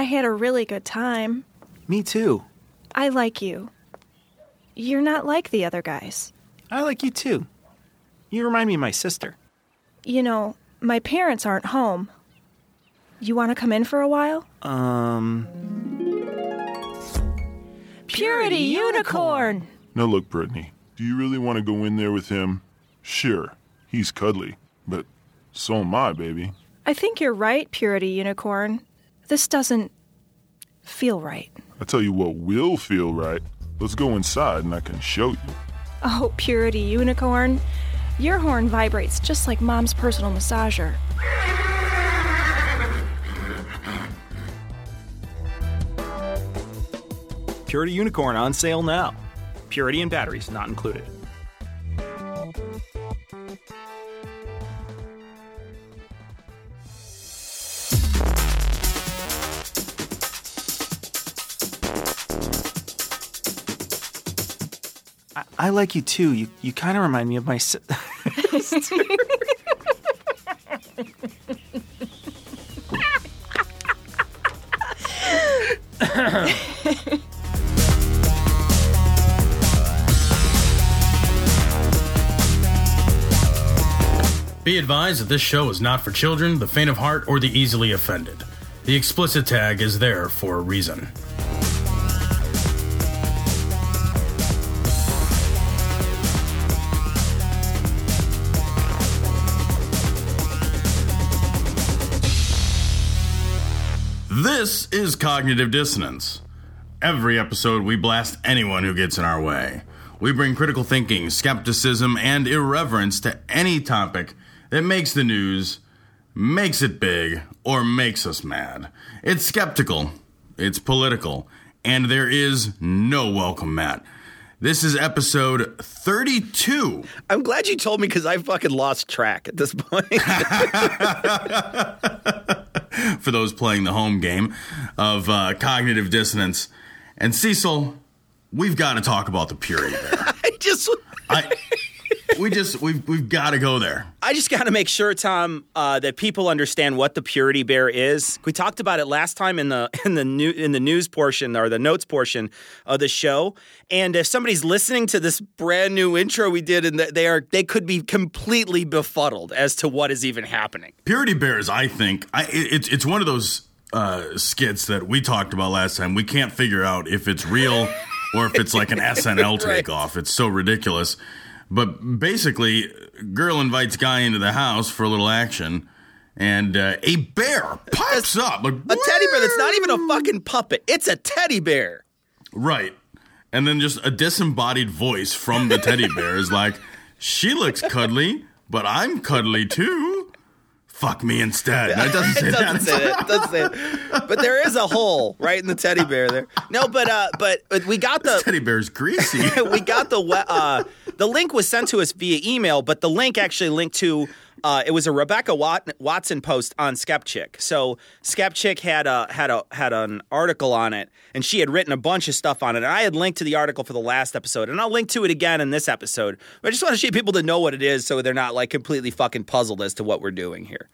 I had a really good time. Me too. I like you. You're not like the other guys. I like you too. You remind me of my sister. You know, my parents aren't home. You want to come in for a while? Um. Purity Unicorn! Now look, Brittany, do you really want to go in there with him? Sure, he's cuddly, but so am I, baby. I think you're right, Purity Unicorn. This doesn't feel right. I tell you what will feel right. Let's go inside and I can show you. Oh, Purity Unicorn. Your horn vibrates just like Mom's personal massager. Purity Unicorn on sale now. Purity and batteries not included. I, like you too. You you kind of remind me of my si- Be advised that this show is not for children, the faint of heart, or the easily offended. The explicit tag is there for a reason. This is Cognitive Dissonance. Every episode, we blast anyone who gets in our way. We bring critical thinking, skepticism, and irreverence to any topic that makes the news, makes it big, or makes us mad. It's skeptical, it's political, and there is no welcome mat. This is episode 32. I'm glad you told me because I fucking lost track at this point. for those playing the home game of uh, cognitive dissonance. And Cecil, we've got to talk about the purity there. I just. I, we just we've we've got to go there. I just got to make sure, Tom, uh, that people understand what the purity bear is. We talked about it last time in the in the new in the news portion or the notes portion of the show. And if somebody's listening to this brand new intro we did, and they are they could be completely befuddled as to what is even happening. Purity bears, I think, I, it's it's one of those uh, skits that we talked about last time. We can't figure out if it's real or if it's like an SNL Right. takeoff. It's so ridiculous. But basically, girl invites guy into the house for a little action, and uh, a bear pops up. Like, A teddy bear that's not even a fucking puppet. It's a teddy bear. Right. And then just a disembodied voice from the teddy bear is like, she looks cuddly, but I'm cuddly too. Fuck me instead. That doesn't say it doesn't that. say that. It doesn't say it. But there is a hole right in the teddy bear there. No, but uh, but but we got the Teddy bear's greasy. we got the uh, the link was sent to us via email, but the link actually linked to uh, it was a Rebecca Wat- Watson post on Skepchick. So Skepchick had a had a had an article on it, and she had written a bunch of stuff on it. And I had linked to the article for the last episode, and I'll link to it again in this episode. But I just want to show people to know what it is, so they're not like completely fucking puzzled as to what we're doing here.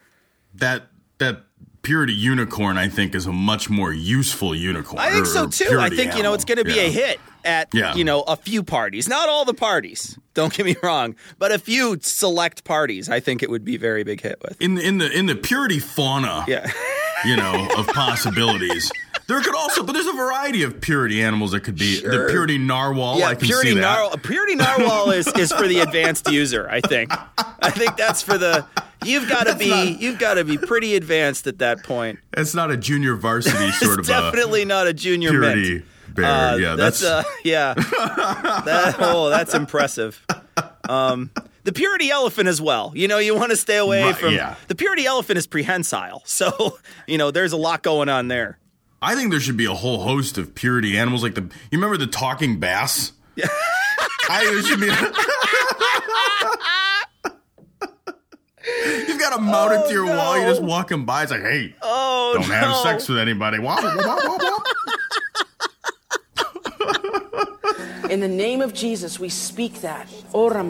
that that purity unicorn, I think, is a much more useful unicorn. I think so too. I think you know it's going to be Yeah. a hit at Yeah. you know a few parties, not all the parties. Don't get me wrong, but a few select parties. I think it would be a very big hit with. In the, in the in the purity fauna, Yeah. you know, of possibilities. There could also, but there's a variety of purity animals that could be. The purity narwhal, Yeah, I can purity see that. narwhal. Purity narwhal is, is for the advanced user. I think. I think that's for the. You've got to be. you've got to be pretty advanced at that point. It's not a junior varsity sort it's of definitely not a junior purity mint. Bear. Uh, yeah, that's, that's, uh, yeah. That, oh, that's impressive. Um, the purity elephant as well. You know, you want to stay away from yeah. the purity elephant is prehensile, so you know there's a lot going on there. I think there should be a whole host of purity animals, like the. You remember the talking bass? Yeah. I think there should be. You've got to mount it to your wall. You're just walking by. It's like, hey, Oh don't no! have sex with anybody. Wah, wah, wah, wah, wah. In the name of Jesus, we speak that. Ora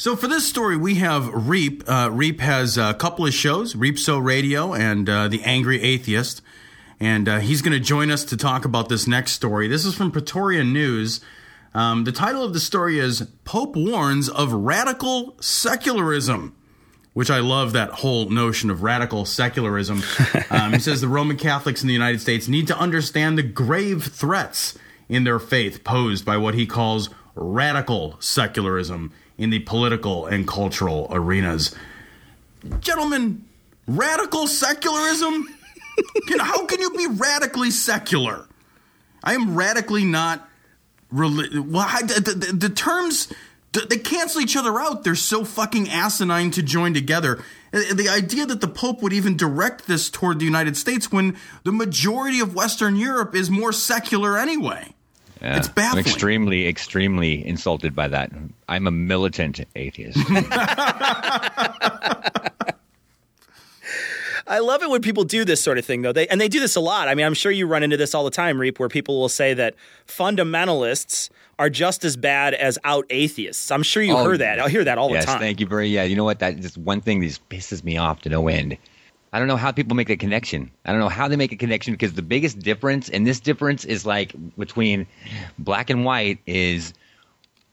So for this story, we have Reap. Uh, Reap has a couple of shows, Reapsow Radio and uh, The Angry Atheist. And uh, he's going to join us to talk about this next story. This is from Pretoria News. Um, the title of the story is Pope Warns of Radical Secularism, which I love that whole notion of radical secularism. Um, he says the Roman Catholics in the United States need to understand the grave threats in their faith posed by what he calls radical secularism in the political and cultural arenas. Gentlemen, radical secularism? How can you be radically secular? I am radically not. Reli- well, I, the, the, the terms they cancel each other out. They're so fucking asinine to join together. Uh, The idea that the Pope would even direct this toward the United States when the majority of Western Europe is more secular anyway. Yeah. It's baffling. I'm extremely, extremely insulted by that. I'm a militant atheist. I love it when people do this sort of thing, though. They and they do this a lot. I mean, I'm sure you run into this all the time, Reap, where people will say that fundamentalists are just as bad as out atheists. I'm sure you Oh, heard that. I hear that all yes, the time. thank you very. Yeah, you know what? That just one thing that just pisses me off to no end. I don't know how people make a connection. I don't know how they make a connection because the biggest difference, and this difference is like between black and white, is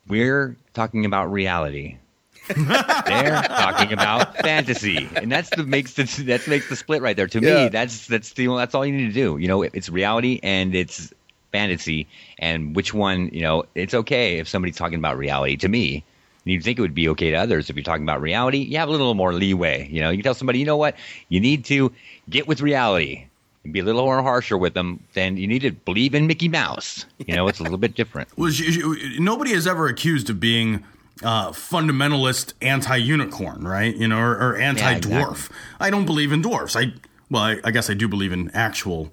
we're talking about reality. They're talking about fantasy, and that's the makes the that makes the split right there. To Yeah. me, that's that's the that's all you need to do. You know, it's reality and it's fantasy, and which one? You know, it's okay if somebody's talking about reality. To me, you'd think it would be okay to others if you're talking about reality. You have a little more leeway. You know, you can tell somebody, you know what, you need to get with reality. and Be a little more harsher with them than you need to believe in Mickey Mouse. You know, it's a little bit different. Well, sh- sh- nobody has ever accused of being uh, fundamentalist anti-unicorn, right? You know, or, or anti-dwarf. exactly. I don't believe in dwarfs. I well, I, I guess I do believe in actual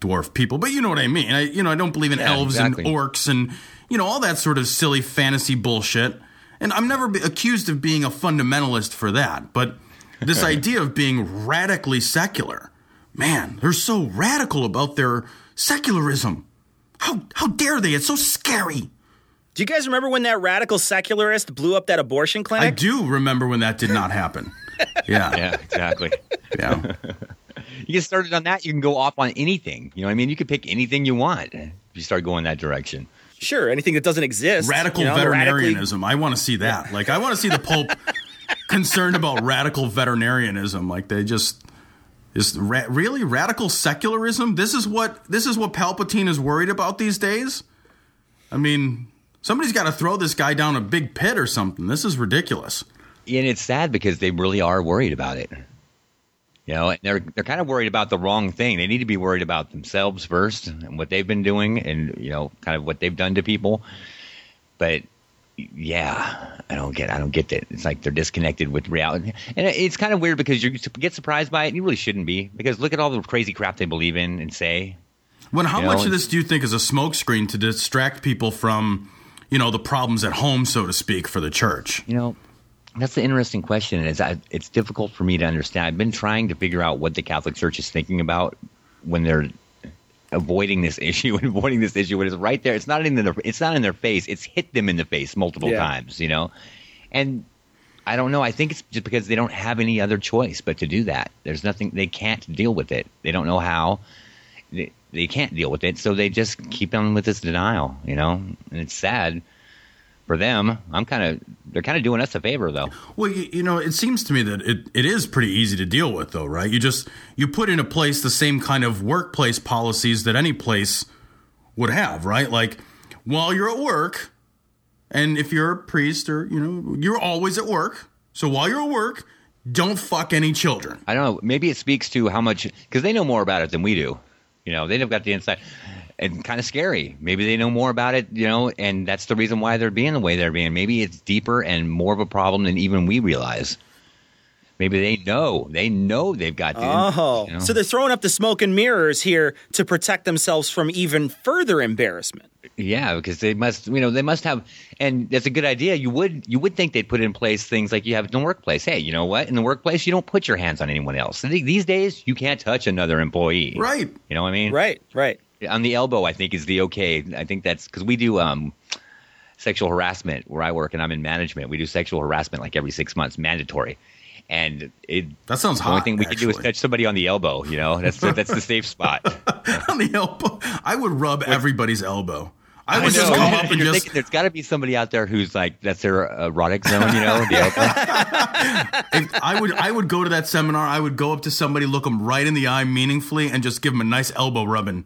dwarf people, but you know what I mean. I you know I don't believe in Yeah, elves exactly. and orcs and you know all that sort of silly fantasy bullshit. And I'm never be accused of being a fundamentalist for that. But this idea of being radically secular, man, they're so radical about their secularism. How how dare they? It's so scary. Do you guys remember when that radical secularist blew up that abortion clinic? I do remember when that did not happen. Yeah, Yeah, exactly. yeah. you get started on that, you can go off on anything. You know what I mean? You can pick anything you want if you start going that direction. Sure, anything that doesn't exist. Radical you know, radically- veterinarianism. I want to see that. Like, I want to see the Pope concerned about radical veterinarianism. Like, they just is ra- really radical secularism. This is what this is what Palpatine is worried about these days. I mean, somebody's got to throw this guy down a big pit or something. This is ridiculous. And it's sad because they really are worried about it. You know, and they're they're kind of worried about the wrong thing. They need to be worried about themselves first and what they've been doing, and you know, kind of what they've done to people. But yeah, I don't get I don't get that. It's like they're disconnected with reality, and it's kind of weird because you get surprised by it. and You really shouldn't be because look at all the crazy crap they believe in and say. When how You know, much of this do you think is a smokescreen to distract people from, you know, the problems at home, so to speak, for the church? You know, that's the interesting question. It's I, it's difficult for me to understand. I've been trying to figure out what the Catholic Church is thinking about when they're avoiding this issue and avoiding this issue when it's right there. It's not in their it's not in their face. It's hit them in the face multiple Yeah. times. You know, and I don't know. I think it's just because they don't have any other choice but to do that. There's nothing they can't deal with it. They don't know how. They, they can't deal with it, so they just keep on with this denial. You know, and it's sad for them. I'm kind of they're kind of doing us a favor though. Well, you, you know, it seems to me that it, it is pretty easy to deal with, though, right? You just you put into place the same kind of workplace policies that any place would have, right? Like while you're at work, and if you're a priest or you know, you're always at work. So while you're at work, don't fuck any children. I don't know. Maybe it speaks to how much because they know more about it than we do. You know, they've got the insight, and kind of scary. Maybe they know more about it. You know, and that's the reason why they're being the way they're being. Maybe it's deeper and more of a problem than even we realize. Maybe they know. They know they've got. The, Oh, you know? so they're throwing up the smoke and mirrors here to protect themselves from even further embarrassment. Yeah, because they must, you know, they must have, and that's a good idea. You would, you would think they'd put in place things like you have in the workplace. Hey, you know what? In the workplace, you don't put your hands on anyone else. These days, you can't touch another employee. Right. You know what I mean? Right, right. On the elbow, I think is the okay. I think that's because we do um, sexual harassment where I work, and I'm in management. We do sexual harassment like every six months, mandatory. And it, That sounds the only thing we can do is touch somebody on the elbow. You know, that's the, that's the safe spot. on the elbow. I would rub everybody's elbow. I would I just know. come up and You're just. thinking there's got to be somebody out there who's like that's their erotic zone, you know, the elbow. if I would. I would go to that seminar. I would go up to somebody, look them right in the eye, meaningfully, and just give them a nice elbow rubbing.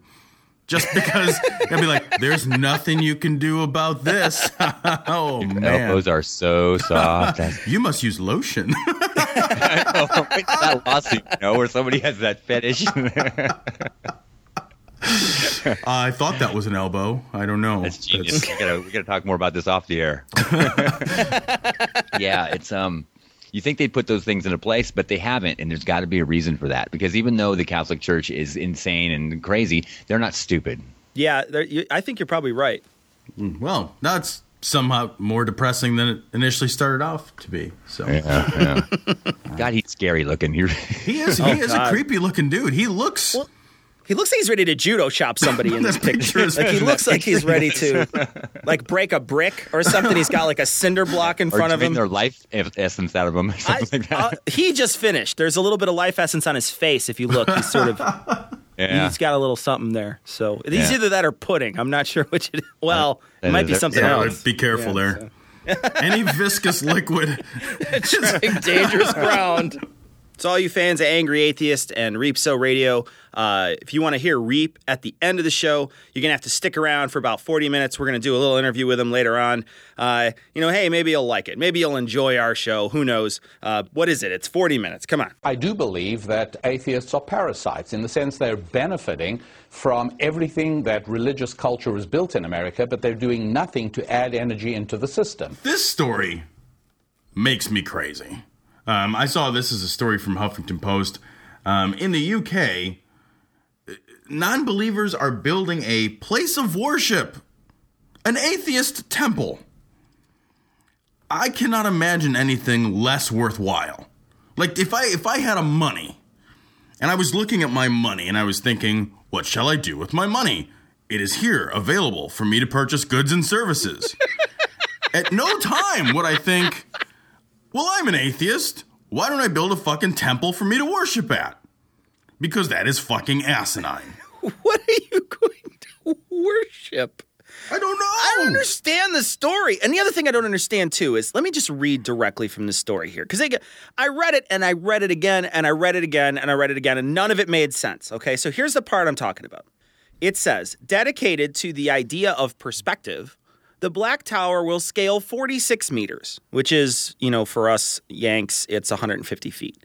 Just because I'd be like, "There's nothing you can do about this." oh man, Elbows are so soft. You must use lotion. that lawsuit, you know, where somebody has that fetish. I thought that was an elbow. I don't know. That's genius. we gotta we gotta talk more about this off the air. yeah, it's um. You think they'd put those things into place, but they haven't, and there's got to be a reason for that. Because even though the Catholic Church is insane and crazy, they're not stupid. Yeah, you- I think you're probably right. Hmm, well, that's somehow more depressing than it initially started off to be. So God, he's scary looking. He, he is. He Oh, is a creepy looking dude. He looks. He looks like he's ready to judo chop somebody in this That picture picture. Like he looks like he's ready to like break a brick or something. He's got like a cinder block in or front of him. their life essence out of him. or I- something like that. uh, he just finished. There's a little bit of life essence on his face. If you look, he's sort of yeah. he's got a little something there. So he's Yeah. either that or pudding. I'm not sure which it is. Well, that it might be it. something Yeah, else. be careful there. Any viscous liquid. Treading dangerous ground. So, all you fans of Angry Atheist and Reapsow Radio, uh, if you want to hear Reap at the end of the show, you're going to have to stick around for about 40 minutes. We're going to do a little interview with him later on. Uh, you know, hey, maybe you'll like it. Maybe you'll enjoy our show. Who knows? Uh, what is it? It's 40 minutes. Come on. I do believe that atheists are parasites in the sense they're benefiting from everything that religious culture is built in America, but they're doing nothing to add energy into the system. This story makes me crazy. Um, I saw this as a story from Huffington Post. Um, in the UK, non believers are building a place of worship, an atheist temple. I cannot imagine anything less worthwhile. Like if I if I had a money and I was looking at my money and I was thinking, what shall I do with my money? It is here available for me to purchase goods and services. At no time would I think, well, I'm an atheist. Why don't I build a fucking temple for me to worship at? Because that is fucking asinine. What are you going to worship? I don't know. I don't understand the story. And the other thing I don't understand too is let me just read directly from the story here because I read it and I read it again and I read it again and I read it again and none of it made sense. Okay, so here's the part I'm talking about. It says dedicated to the idea of perspective. The Black Tower will scale 46 meters, which is, you know, for us Yanks, it's 150 feet.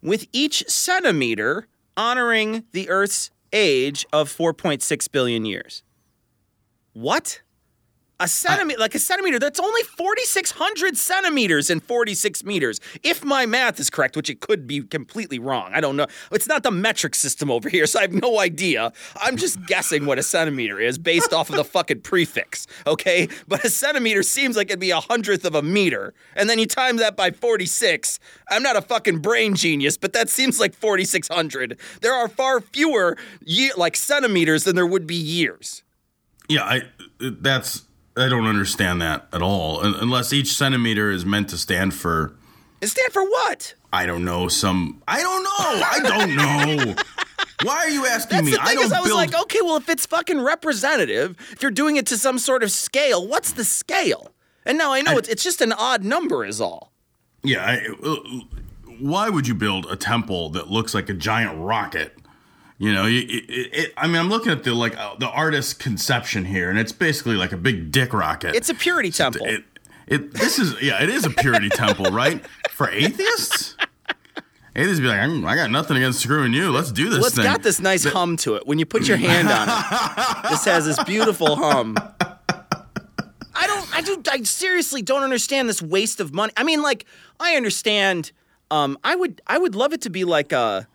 With each centimeter honoring the Earth's age of 4.6 billion years. What? A centimeter, like a centimeter, that's only 4,600 centimeters in 46 meters. If my math is correct, which it could be completely wrong. I don't know. It's not the metric system over here, so I have no idea. I'm just guessing what a centimeter is based off of the fucking prefix, okay? But a centimeter seems like it'd be a hundredth of a meter. And then you times that by 46. I'm not a fucking brain genius, but that seems like 4,600. There are far fewer ye- like centimeters than there would be years. Yeah, I that's I don't understand that at all. Unless each centimeter is meant to stand for It stand for what? I don't know some I don't know. I don't know. Why are you asking That's me? the I don't is, I was build like, okay, well, if it's fucking representative, if you're doing it to some sort of scale, what's the scale? And now I know it's, it's just an odd number, is all. Yeah, I, uh, why would you build a temple that looks like a giant rocket? You know, it, it, it, I mean, I'm looking at the like uh, the artist's conception here, and it's basically like a big dick rocket. It's a purity temple. it, it this is yeah, it is a purity temple, right? For atheists, atheists be like, I got nothing against screwing you. Let's do this well, it's thing. got this nice hum to it. When you put your hand on it, this has this beautiful hum. I don't, I do, I seriously don't understand this waste of money. I mean, like, I understand Um, I would I would love it to be like a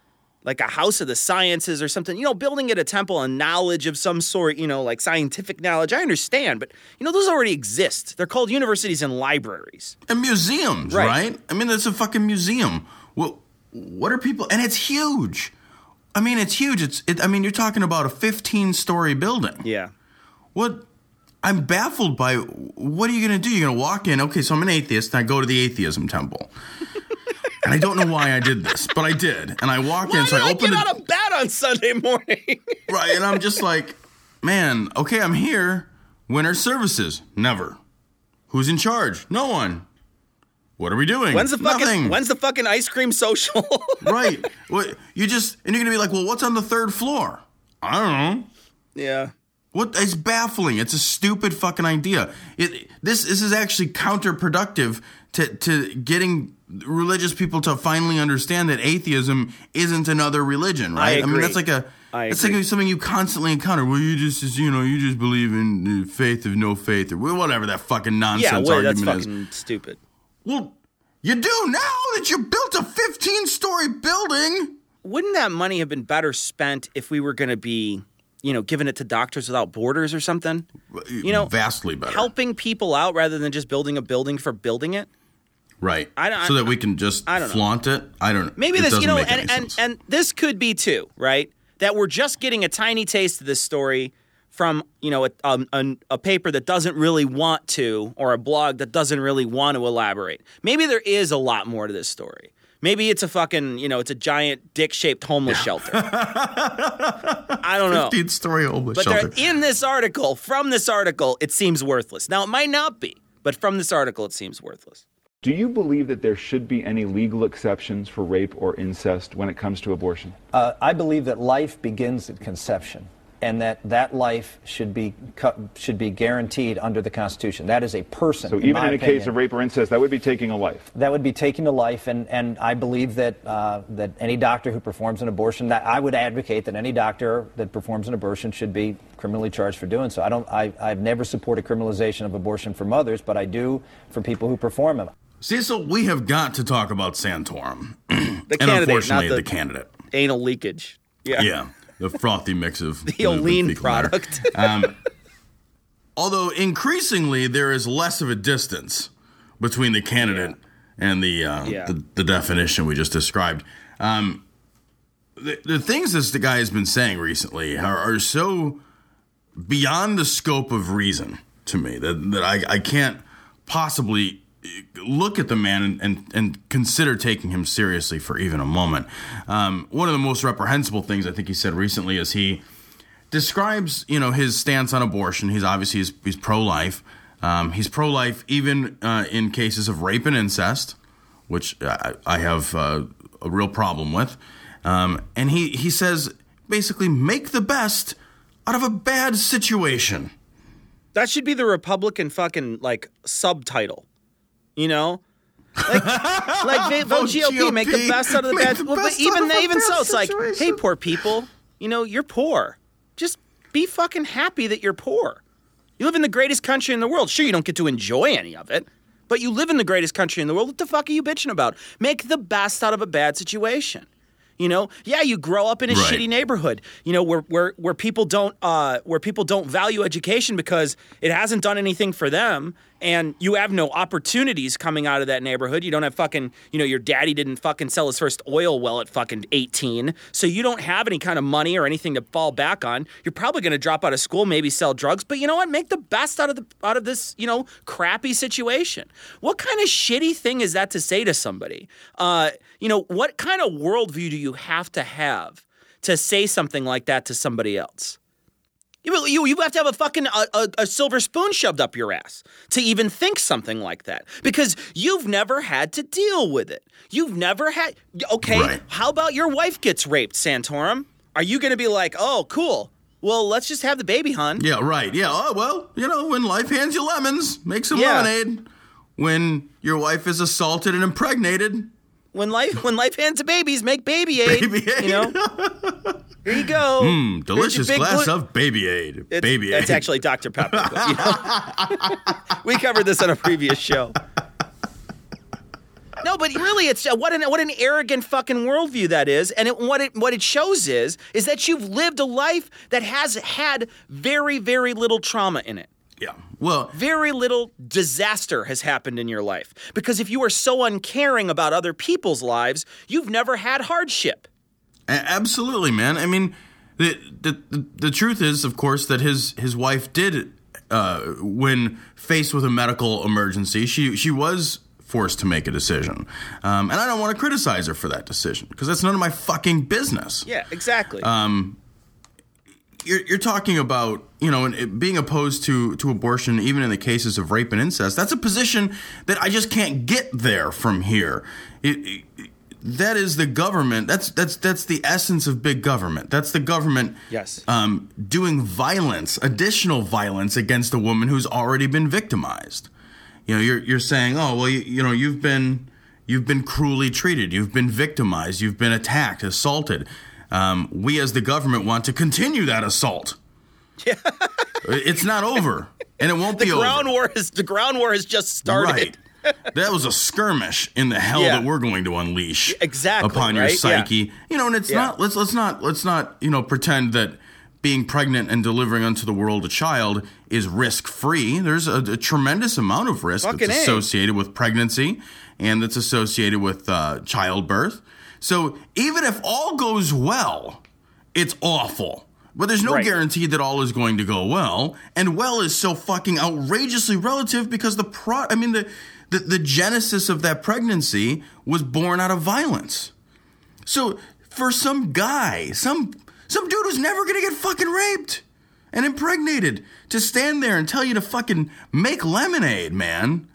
like a house of the sciences or something. You know, building it a temple and knowledge of some sort. You know, like scientific knowledge. I understand, but you know those already exist. They're called universities and libraries. and museums, Right. right. I mean, it's a fucking museum. What what are people? And it's huge. I mean, it's huge. It's. It, I mean, you're talking about a 15 story building. Yeah. What? I'm baffled by. What are you going to do? You're going to walk in. Okay, so I'm an atheist, and I go to the atheism temple. And I don't know why I did this, but I did. And I walk Why in, so I I open get the out of bed on Sunday morning? right, and I'm just like, man, okay, I'm here. When are services? Never. Who's in charge? No one. What are we doing? when's the fucking Nothing. When's the fucking ice cream social? right? What you just and you're gonna be like, well, what's on the third floor? I don't know. yeah. What is baffling? It's a stupid fucking idea. It this this is actually counterproductive to to getting religious people to finally understand that atheism isn't another religion, right? I mean, that's like a I it's agree. like something you constantly encounter. Well, you just you know you just believe in the faith of no faith or whatever that fucking nonsense Yeah, well, that's argument is. fucking stupid. Well, you do now that you built a 15 story building. Wouldn't that money have been better spent if we were going to be, you know, giving it to Doctors Without Borders or something? You know, vastly better. helping people out rather than just building a building for building it. Right. I don't- so that we can just don't know. flaunt it. I don't know. Maybe this, you know, and, and and this could be too, right? That we're just getting a tiny taste of this story from, you know, a, um, a, a paper that doesn't really want to, or a blog that doesn't really want to elaborate. Maybe there is a lot more to this story. Maybe it's a fucking, you know, it's a giant dick-shaped homeless shelter. I don't know. 15 story homeless But shelter. they're in this article, from this article, it seems worthless. Now, it might not be, but from this article, it seems worthless. Do you believe that there should be any legal exceptions for rape or incest when it comes to abortion? Uh, I believe that life begins at conception, and that that life should be cu- should be guaranteed under the Constitution. That is a person. So in even my in a case of rape or incest, that would be taking a life. that would be taking to life, and, and I believe that uh, that any doctor who performs an abortion, that I would advocate that any doctor that performs an abortion should be criminally charged for doing so. I don't. I, I've never supported criminalization of abortion for mothers, but I do for people who perform them. Cecil, we have got to talk about Santorum. The and candidate, not unfortunately, the, the, candidate. anal leakage. Yeah. Yeah. The frothy mix of The Olean product. Um, although increasingly there is less of a distance between the candidate and the, uh, Yeah. the the definition we just described. Um, the, the things this the guy has been saying recently are, are so beyond the scope of reason to me that, that I, I can't possibly look at the man and, and, and consider taking him seriously for even a moment. Um, one of the most reprehensible things I think he said recently is he describes you know his stance on abortion. He's obviously he's, he's pro life. Um, he's pro life even uh, in cases of rape and incest, which I, I have uh, a real problem with. Um, and he he says basically make the best out of a bad situation. That should be the Republican fucking like subtitle. You know? Like, like vote Vote GOP, make the best out of the bad. the Well, but even a even so, it's like, hey, poor people. You know, you're poor. Just be fucking happy that you're poor. You live in the greatest country in the world. Sure, you don't get to enjoy any of it, but you live in the greatest country in the world. What the fuck are you bitching about? Make the best out of a bad situation. You know, yeah, you grow up in a Right. shitty neighborhood. You know, where where where people don't uh, where people don't value education because it hasn't done anything for them, and you have no opportunities coming out of that neighborhood. You don't have fucking, you know, your daddy didn't fucking sell his first oil well at fucking eighteen, so you don't have any kind of money or anything to fall back on. You're probably going to drop out of school, maybe sell drugs, but you know what? Make the best out of the out of this, you know, crappy situation. What kind of shitty thing is that to say to somebody? Uh, you know, what kind of worldview do you have to have to say something like that to somebody else? You, you, you have to have a fucking a, a, a silver spoon shoved up your ass to even think something like that because you've never had to deal with it. You've never had. Okay, Right. how about your wife gets raped, Santorum? Are you going to be like, oh, cool? Well, let's just have the baby, hun. Yeah, right. Yeah. Oh well, you know when life hands you lemons, make some Yeah. lemonade. When your wife is assaulted and impregnated, When life when life hands to babies, make baby aid. Baby aid. You know. Here you go. mm, your delicious glass glu- of baby aid. It's, baby aid. It's actually Dr. Pepper. but, you know. we covered this on a previous show. No, but really, it's uh, what an what an arrogant fucking worldview that is, and it, what it what it shows is is that you've lived a life that has had very very little trauma in it. Yeah. Well, very little disaster has happened in your life because if you are so uncaring about other people's lives, you've never had hardship. Absolutely, man. I mean, the, the the the truth is, of course, that his his wife did, uh, when faced with a medical emergency, she she was forced to make a decision, um, and I don't want to criticize her for that decision because that's none of my fucking business. Yeah, exactly. Um, you're, you're talking about you know being opposed to to abortion, even in the cases of rape and incest. That's a position that I just can't get there from here. It, it- that is the government. That's that's that's the essence of big government. That's the government. Yes. Um, doing violence, additional violence against a woman who's already been victimized. You know, you're you're saying, oh well, you, you know, you've been you've been cruelly treated, you've been victimized, you've been attacked, assaulted. Um, we as the government want to continue that assault. Yeah. it's not over, and it won't the be ground over. war has the ground war has just started. Right. that was a skirmish in the hell Yeah. that we're going to unleash Exactly, upon your right? psyche. Yeah. You know, and it's Yeah. not let's let's not let's not, you know, pretend that being pregnant and delivering unto the world a child is risk free. There's a, a tremendous amount of risk Fucking that's A. associated with pregnancy and that's associated with uh, childbirth. So even if all goes well, it's awful. But there's no Right. guarantee that all is going to go well, and well is so fucking outrageously relative because the pro I mean the the, the genesis of that pregnancy was born out of violence. So for some guy, some some dude who's never gonna get fucking raped and impregnated to stand there and tell you to fucking make lemonade, man.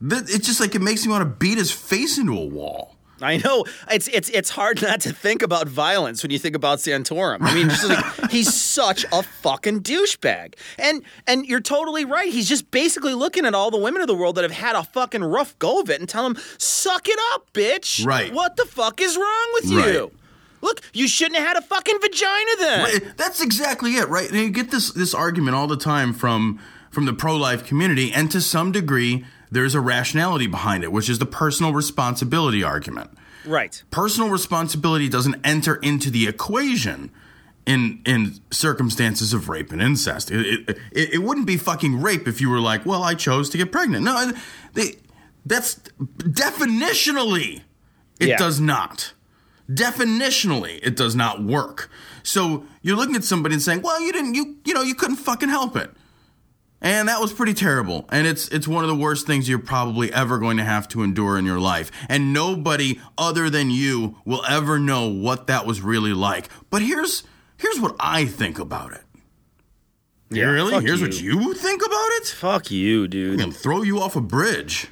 That it's just like it makes me want to beat his face into a wall. I know it's it's it's hard not to think about violence when you think about Santorum. I mean, just like he's such a fucking douchebag, and and you're totally right. He's just basically looking at all the women of the world that have had a fucking rough go of it and tell them, "Suck it up, bitch." Right. What the fuck is wrong with you? Right. Look, you shouldn't have had a fucking vagina then. Right, That's exactly it, right? And you get this this argument all the time from from the pro life community, and to some degree, there's a rationality behind it, which is the personal responsibility argument. Right. Personal responsibility doesn't enter into the equation in in circumstances of rape and incest. It, it, it, wouldn't be fucking rape if you were like, well, I chose to get pregnant. No, they, that's definitionally it Yeah. does not. Definitionally, it does not work. So you're looking at somebody and saying, "Well, you didn't, you you know, you couldn't fucking help it," and that was pretty terrible. And it's it's one of the worst things you're probably ever going to have to endure in your life. And nobody other than you will ever know what that was really like. But here's here's what I think about it. Yeah, really? Here's you. what you think about it? Fuck you, dude. I'm gonna throw you off a bridge.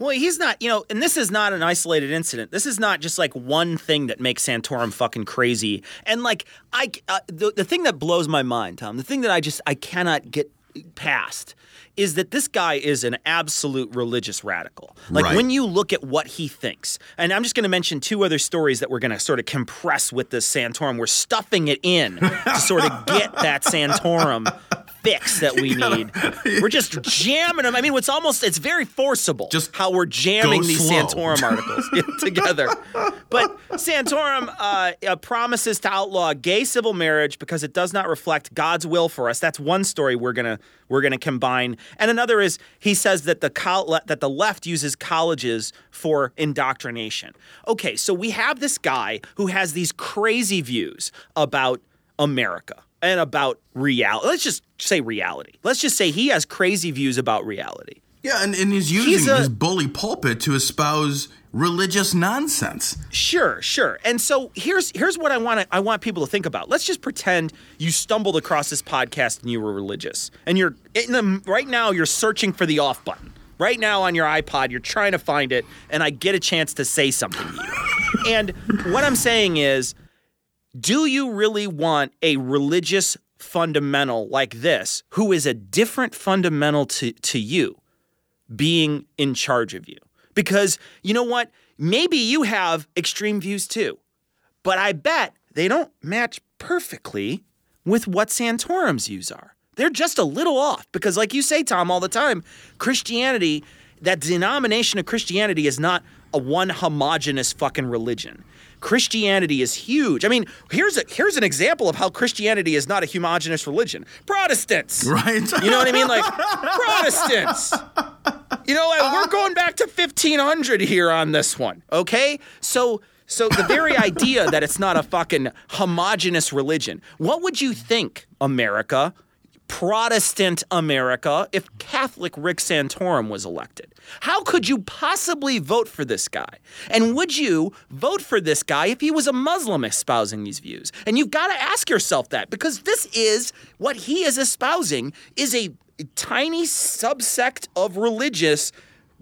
Well, he's not, you know, and this is not an isolated incident. This is not just like one thing that makes Santorum fucking crazy. And like, I, uh, the, the thing that blows my mind, Tom, the thing that I just, I cannot get past is that this guy is an absolute religious radical. Like Right. when you look at what he thinks, and I'm just going to mention two other stories that we're going to sort of compress with this Santorum. We're stuffing it in to sort of get that Santorum fix that we need. We're just jamming them. I mean, it's almost it's very forcible. Just how we're jamming these slow. Santorum articles together. But Santorum uh, uh, promises to outlaw gay civil marriage because it does not reflect God's will for us. That's one story we're gonna we're gonna combine, and another is he says that the col- that the left uses colleges for indoctrination. Okay, so we have this guy who has these crazy views about America and about reality. Let's just say reality. Let's just say he has crazy views about reality. Yeah, and, and he's using He's a- his bully pulpit to espouse religious nonsense. Sure, sure. And so here's here's what I want I want people to think about. Let's just pretend you stumbled across this podcast and you were religious, and you're in the right now you're searching for the off button. Right now on your iPod, you're trying to find it, and I get a chance to say something to you. and what I'm saying is, do you really want a religious fundamental like this, who is a different fundamental to, to you, being in charge of you? Because you know what? Maybe you have extreme views too, but I bet they don't match perfectly with what Santorum's views are. They're just a little off because, like you say, Tom, all the time, Christianity that denomination of Christianity is not a one homogenous fucking religion. Christianity is huge. I mean, here's a here's an example of how Christianity is not a homogenous religion. Protestants. Right. You know what I mean? Like Protestants. You know, we're going back to 1500 here on this one. Okay? So so the very idea that it's not a fucking homogenous religion. What would you think, America? Protestant America if Catholic Rick Santorum was elected? How could you possibly vote for this guy? And would you vote for this guy if he was a Muslim espousing these views? And you've got to ask yourself that because this is what he is espousing is a tiny subsect of religious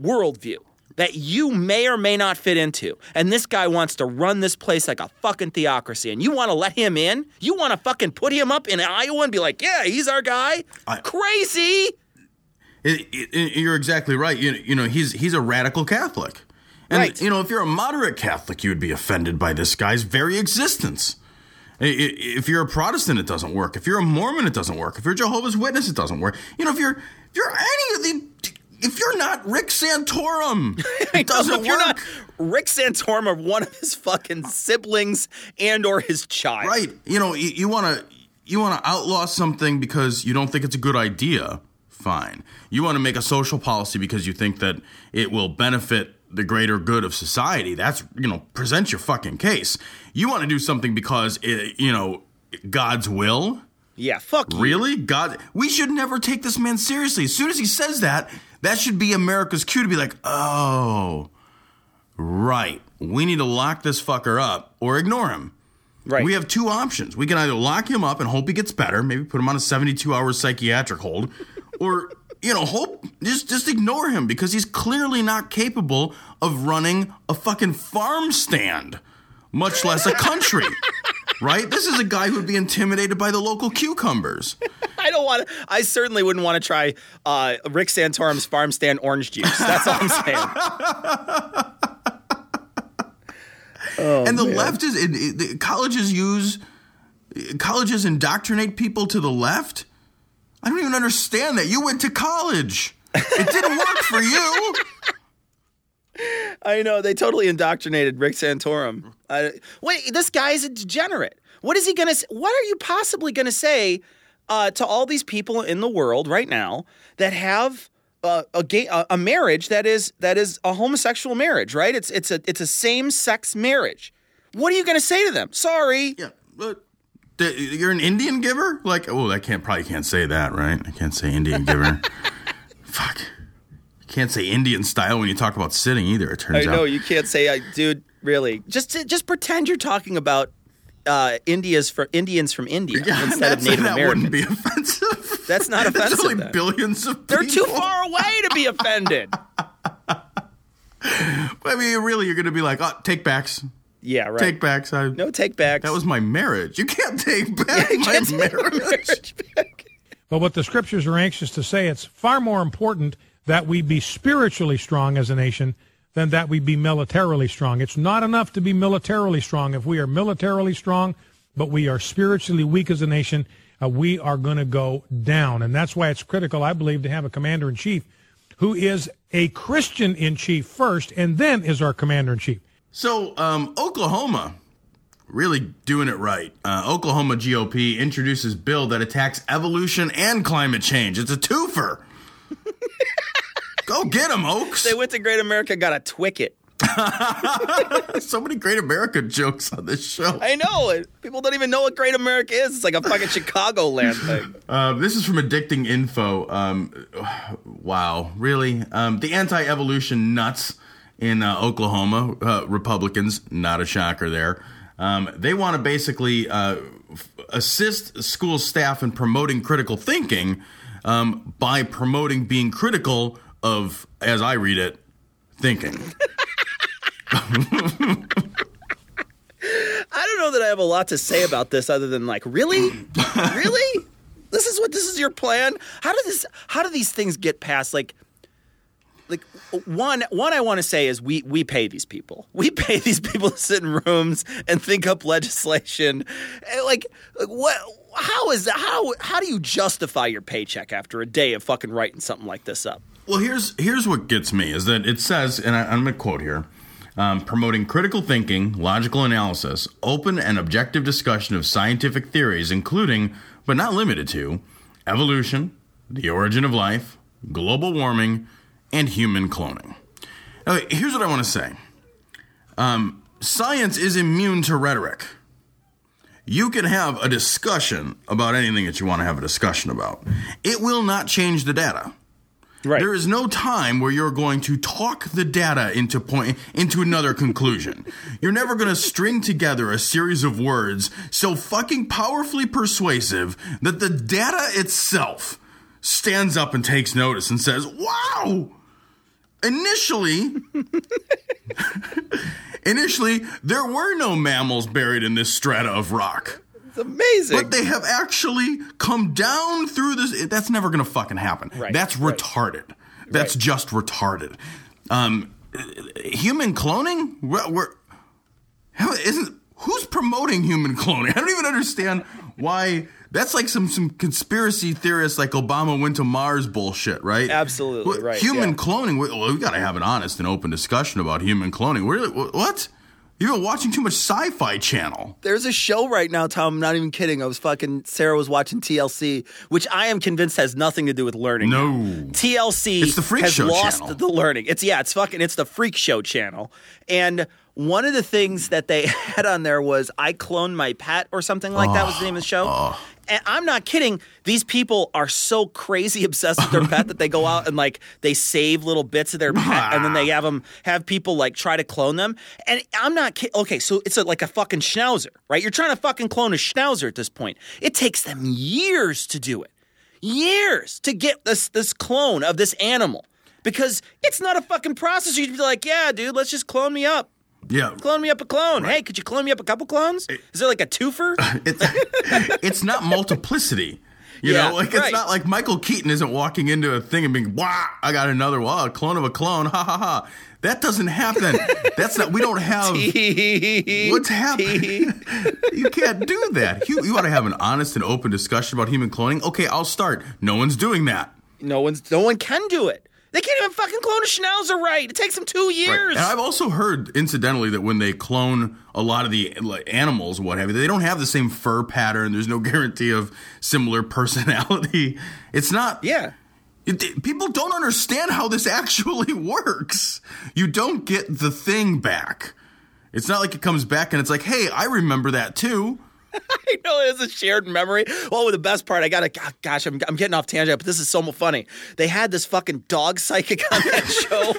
worldview that you may or may not fit into. And this guy wants to run this place like a fucking theocracy. And you want to let him in? You want to fucking put him up in Iowa and be like, yeah, he's our guy? Crazy. It, it, you're exactly right. You, you know, he's he's a radical Catholic, and Right. you know, if you're a moderate Catholic, you would be offended by this guy's very existence. I- I- If you're a Protestant, it doesn't work. If you're a Mormon, it doesn't work. If you're a Jehovah's Witness, it doesn't work. You know, if you're if you're any of the if you're not Rick Santorum, it doesn't if you're work. not Rick Santorum or one of his fucking siblings and or his child. Right. You know, you, you want to you want to outlaw something because you don't think it's a good idea. Fine. You want to make a social policy because you think that it will benefit the greater good of society. That's you know, present your fucking case. You want to do something because it, you know, God's will. Yeah, fuck you. Really? God, we should never take this man seriously. As soon as he says that, that should be America's cue to be like, oh, right. We need to lock this fucker up or ignore him. Right. We have two options. We can either lock him up and hope he gets better, maybe put him on a 72 hour psychiatric hold, or, you know, hope, just, just ignore him because he's clearly not capable of running a fucking farm stand, much less a country. right? This is a guy who'd be intimidated by the local cucumbers. I don't want to, I certainly wouldn't want to try uh, Rick Santorum's farm stand orange juice. That's all I'm saying. Oh, and the man. left is it, it, the colleges use colleges indoctrinate people to the left. I don't even understand that. You went to college. It didn't work for you. I know they totally indoctrinated Rick Santorum. I, wait, this guy's a degenerate. What is he gonna? What are you possibly gonna say uh, to all these people in the world right now that have uh, a gay a, a marriage that is that is a homosexual marriage? Right? It's it's a it's a same sex marriage. What are you gonna say to them? Sorry. Yeah, but you're an Indian giver. Like, oh, I can't probably can't say that, right? I can't say Indian giver. Fuck. You can't say Indian style when you talk about sitting either. It turns out. I know out. you can't say, uh, dude. Really, just just pretend you're talking about uh, India's for Indians from India instead of that's- Native that Americans. wouldn't be offensive. That's not There's offensive. only then. billions of They're too far away to be offended. I mean, really, you're going to be like, oh, take backs. Yeah, right. Take backs. I, no take backs. That was my marriage. You can't take back my marriage. But what the scriptures are anxious to say, it's far more important that we be spiritually strong as a nation than that we be militarily strong. It's not enough to be militarily strong. If we are militarily strong, but we are spiritually weak as a nation, uh, we are going to go down. And that's why it's critical, I believe, to have a commander in chief who is a Christian in chief first and then is our commander in chief. So, um, Oklahoma, really doing it right. Uh, Oklahoma GOP introduces bill that attacks evolution and climate change. It's a twofer. Go get him, Oaks. They went to Great America, got a Twicket. so many Great America jokes on this show. I know it. People don't even know what Great America is. It's like a fucking Chicagoland thing. Uh, this is from Addicting Info. Um, wow, really? Um, the anti-evolution nuts in uh, Oklahoma, uh, Republicans, not a shocker there. Um, they want to basically uh, f- assist school staff in promoting critical thinking um, by promoting being critical of, as I read it, thinking. I don't know that I have a lot to say about this other than like, really, really, this is what this is your plan. How did this? How do these things get passed? Like, like one one I want to say is we we pay these people. We pay these people to sit in rooms and think up legislation. And, Like, like what? How is that? How how do you justify your paycheck after a day of fucking writing something like this up? Well, here's here's what gets me is that it says, and I, I'm going to quote here. Um, promoting critical thinking, logical analysis, open and objective discussion of scientific theories, including, but not limited to, evolution, the origin of life, global warming, and human cloning. Okay, here's what I want to say um, science is immune to rhetoric. You can have a discussion about anything that you want to have a discussion about, it will not change the data. Right. There is no time where you're going to talk the data into point into another conclusion. You're never going to string together a series of words so fucking powerfully persuasive that the data itself stands up and takes notice and says, "Wow, initially initially there were no mammals buried in this strata of rock. It's amazing. but they have actually come down through this that's never gonna fucking happen. Right, that's right. retarded. That's just retarded. Um human cloning? We're, we're how isn't who's promoting human cloning? I don't even understand why that's like some some conspiracy theorists like obama went to mars bullshit right Absolutely, What- right, human yeah. cloning we, well, we gotta have an honest and open discussion about human cloning what you've been watching too much sci-fi channel There's a show right now, Tom. I'm not even kidding. I was fucking Sarah was watching TLC, which I am convinced has nothing to do with learning. no TLC It's the Freak has Show lost channel. the learning. It's yeah, it's fucking it's the freak show channel. And one of the things that they had on there was I cloned my pet or something like that was the name of the show. And I'm not kidding. These people are so crazy obsessed with their pet that they go out and like they save little bits of their pet and then they have them have people like try to clone them. And I'm not kidding. Okay, so it's a, like a fucking schnauzer, right? You're trying to fucking clone a schnauzer at this point. It takes them years to do it years to get this this clone of this animal because it's not a fucking process. You'd be like, yeah, dude, let's just clone me up. Yeah Clone me up a clone. Hey, could you clone me up a couple clones? Is there like a twofer? it's it's not multiplicity. You Yeah, know, like right. it's not like Michael Keaton isn't walking into a thing and being, "Wow, I got another wow, a clone of a clone." Ha ha ha. That doesn't happen. That's not. We don't have. What's happening? you can't do that. You you ought to have an honest and open discussion about human cloning. Okay, I'll start. No one's doing that. no one's no one can do it. They can't even fucking clone a schnauzer right. It takes them two Right. years. And I've also heard, incidentally, that when they clone a lot of the animals, what have you, they don't have the same fur pattern. There's no guarantee of similar personality. It's not. yeah. It, people don't understand how this actually works. You don't get the thing back. It's not like it comes back and it's like, hey, I remember that too. I know it's a shared memory. Well, the best part, I gotta, gosh, I'm, I'm getting off tangent, but this is so funny. They had this fucking dog psychic on that show.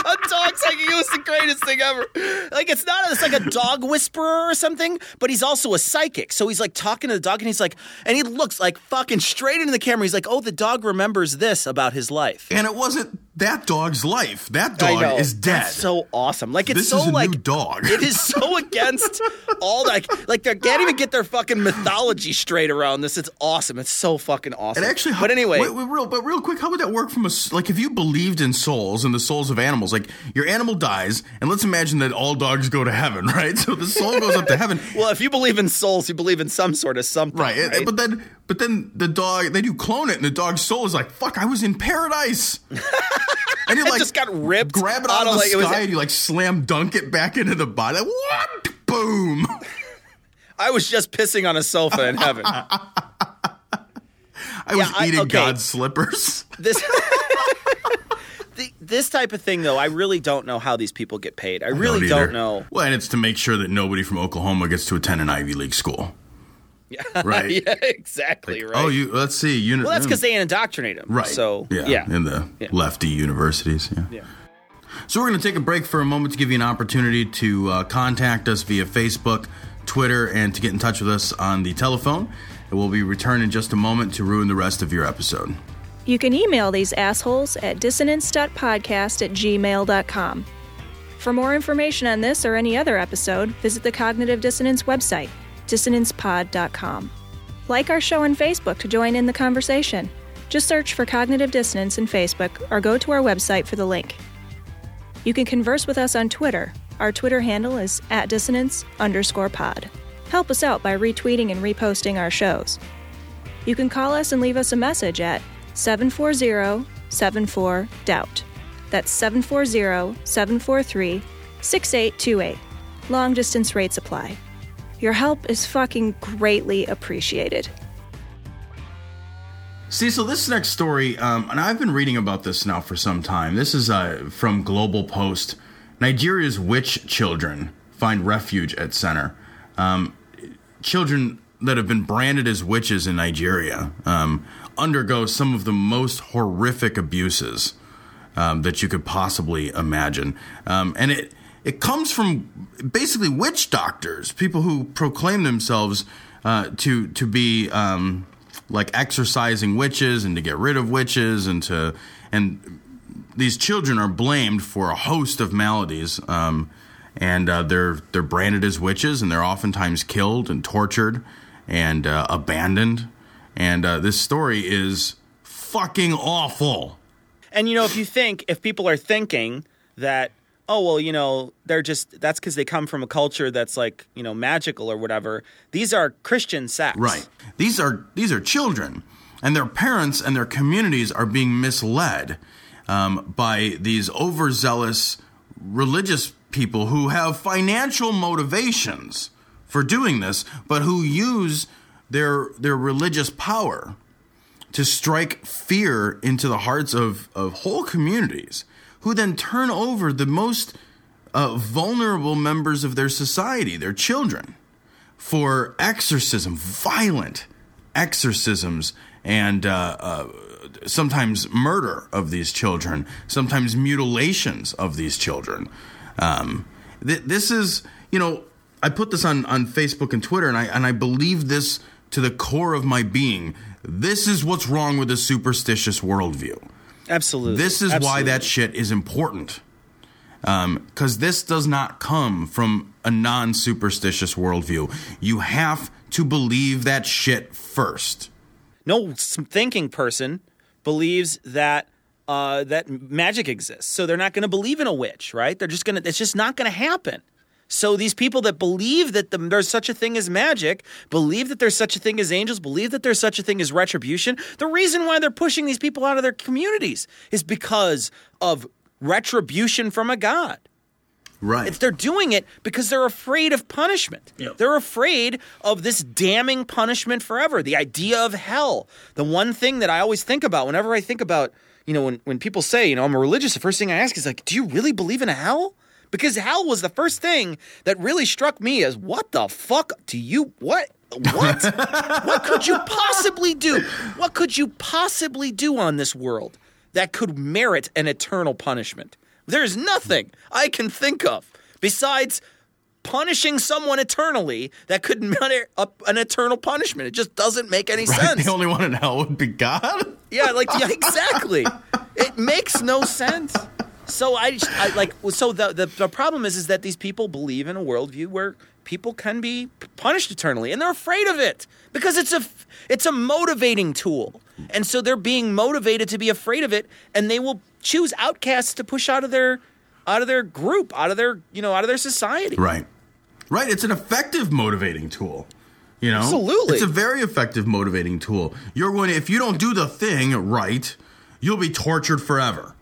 a dog psychic, it was the greatest thing ever. Like, it's not, it's like a dog whisperer or something, but he's also a psychic. So he's like talking to the dog and he's like, and he looks like fucking straight into the camera. He's like, oh, the dog remembers this about his life. And it wasn't that dog's life. That dog is dead. That's so awesome. Like it's This so is a new like dog. It is so against all like like they can't even get their fucking mythology straight around this. It's awesome. It's so fucking awesome. And actually, but anyway, wait, wait, real, but real quick, how would that work from a like if you believed in souls and the souls of animals? Like your animal dies, and let's imagine that all dogs go to heaven, right? So the soul goes up to heaven, well, if you believe in souls, you believe in some sort of something, right? right? But then, but then the dog they do clone it, and the dog's soul is like, "Fuck, I was in paradise." And It like just got ripped grab it out out of the like, it was- sky, and you like slam dunk it back into the body. What? Boom! I was just pissing on a sofa in heaven. I was Yeah, I- eating okay. God's slippers. this the, this type of thing though, I really don't know how these people get paid. I really either. don't know. Well, and it's to make sure that nobody from Oklahoma gets to attend an Ivy League school. Yeah, Right. yeah, exactly. right. Oh, you let's see. Uni- well, that's because they indoctrinate them. Right. So yeah, yeah. in the Yeah. lefty universities. Yeah. Yeah. So we're going to take a break for a moment to give you an opportunity to uh, contact us via Facebook, Twitter, and to get in touch with us on the telephone. And we'll be returning in just a moment to ruin the rest of your episode. You can email these assholes at dissonance.podcast at gmail.com. For more information on this or any other episode, visit the Cognitive Dissonance website, dissonancepod.com. Like our show on Facebook to join in the conversation. Just search for Cognitive Dissonance in Facebook or go to our website for the link. You can converse with us on Twitter. Our Twitter handle is at dissonance underscore pod. Help us out by retweeting and reposting our shows. You can call us and leave us a message at 740 74 Doubt. That's 740 743 6828. Long distance rates apply. Your help is fucking greatly appreciated. See, so this next story, um, and I've been reading about this now for some time. This is uh, from Global Post. Nigeria's witch children find refuge at center. Um, children that have been branded as witches in Nigeria um, undergo some of the most horrific abuses um, that you could possibly imagine, um, and it it comes from basically witch doctors, people who proclaim themselves uh, to to be um, like exorcising witches and to get rid of witches and to and these children are blamed for a host of maladies. Um, and uh, they're they're branded as witches, and they're oftentimes killed and tortured and uh, abandoned. And uh, this story is fucking awful. And you know, if you think, if people are thinking that, oh well, you know, they're just that's because they come from a culture that's like you know magical or whatever. These are Christian sects, Right. These are these are children, and their parents and their communities are being misled um, by these overzealous religious people who have financial motivations for doing this, but who use their their religious power to strike fear into the hearts of, of whole communities, who then turn over the most uh, vulnerable members of their society, their children, for exorcism, violent exorcisms, and uh, uh, sometimes murder of these children, sometimes mutilations of these children. Um, th- this is, you know, I put this on, on Facebook and Twitter, and I and I believe this to the core of my being. This is what's wrong with a superstitious worldview. Absolutely. This is why that shit is important. Because this does not come from a non superstitious worldview. You have to believe that shit first. no thinking person believes that uh, that magic exists, so they're not going to believe in a witch, right? They're just going to. It's just not going to happen. So these people that believe that the, there's such a thing as magic, believe that there's such a thing as angels, believe that there's such a thing as retribution. The reason why they're pushing these people out of their communities is because of retribution from a god. Right. It's, they're doing it because they're afraid of punishment. They're afraid of this damning punishment forever. The idea of hell. The one thing that I always think about whenever I think about, you know, when, when people say, you know, I'm a religious, the first thing I ask is like, do you really believe in a hell? Because hell was the first thing that really struck me as what the fuck do you what what what could you possibly do? What could you possibly do on this world that could merit an eternal punishment? There's nothing I can think of besides punishing someone eternally that could merit an eternal punishment. It just doesn't make any Right? sense. The only one in hell would be God. Yeah, like yeah, exactly. it makes no sense. So I, just, I like so the, the the problem is is that these people believe in a worldview where people can be punished eternally, and they're afraid of it because it's a it's a motivating tool, and so they're being motivated to be afraid of it, and they will choose outcasts to push out of their out of their group, out of their you know out of their society. Right. Right. It's an effective motivating tool. You know? Absolutely. It's a very effective motivating tool. You're going to, if you don't do the thing right, you'll be tortured forever.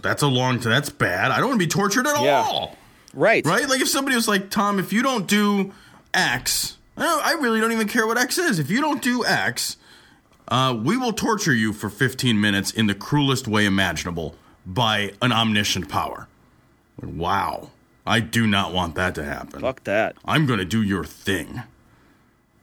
That's a long time. That's bad. I don't want to be tortured at Yeah. all. Right. Right? Like if somebody was like, Tom, if you don't do X, I, don't, I really don't even care what X is. If you don't do X, uh, we will torture you for 15 minutes in the cruelest way imaginable by an omniscient power. Wow. I do not want that to happen. Fuck that. I'm going to do your thing.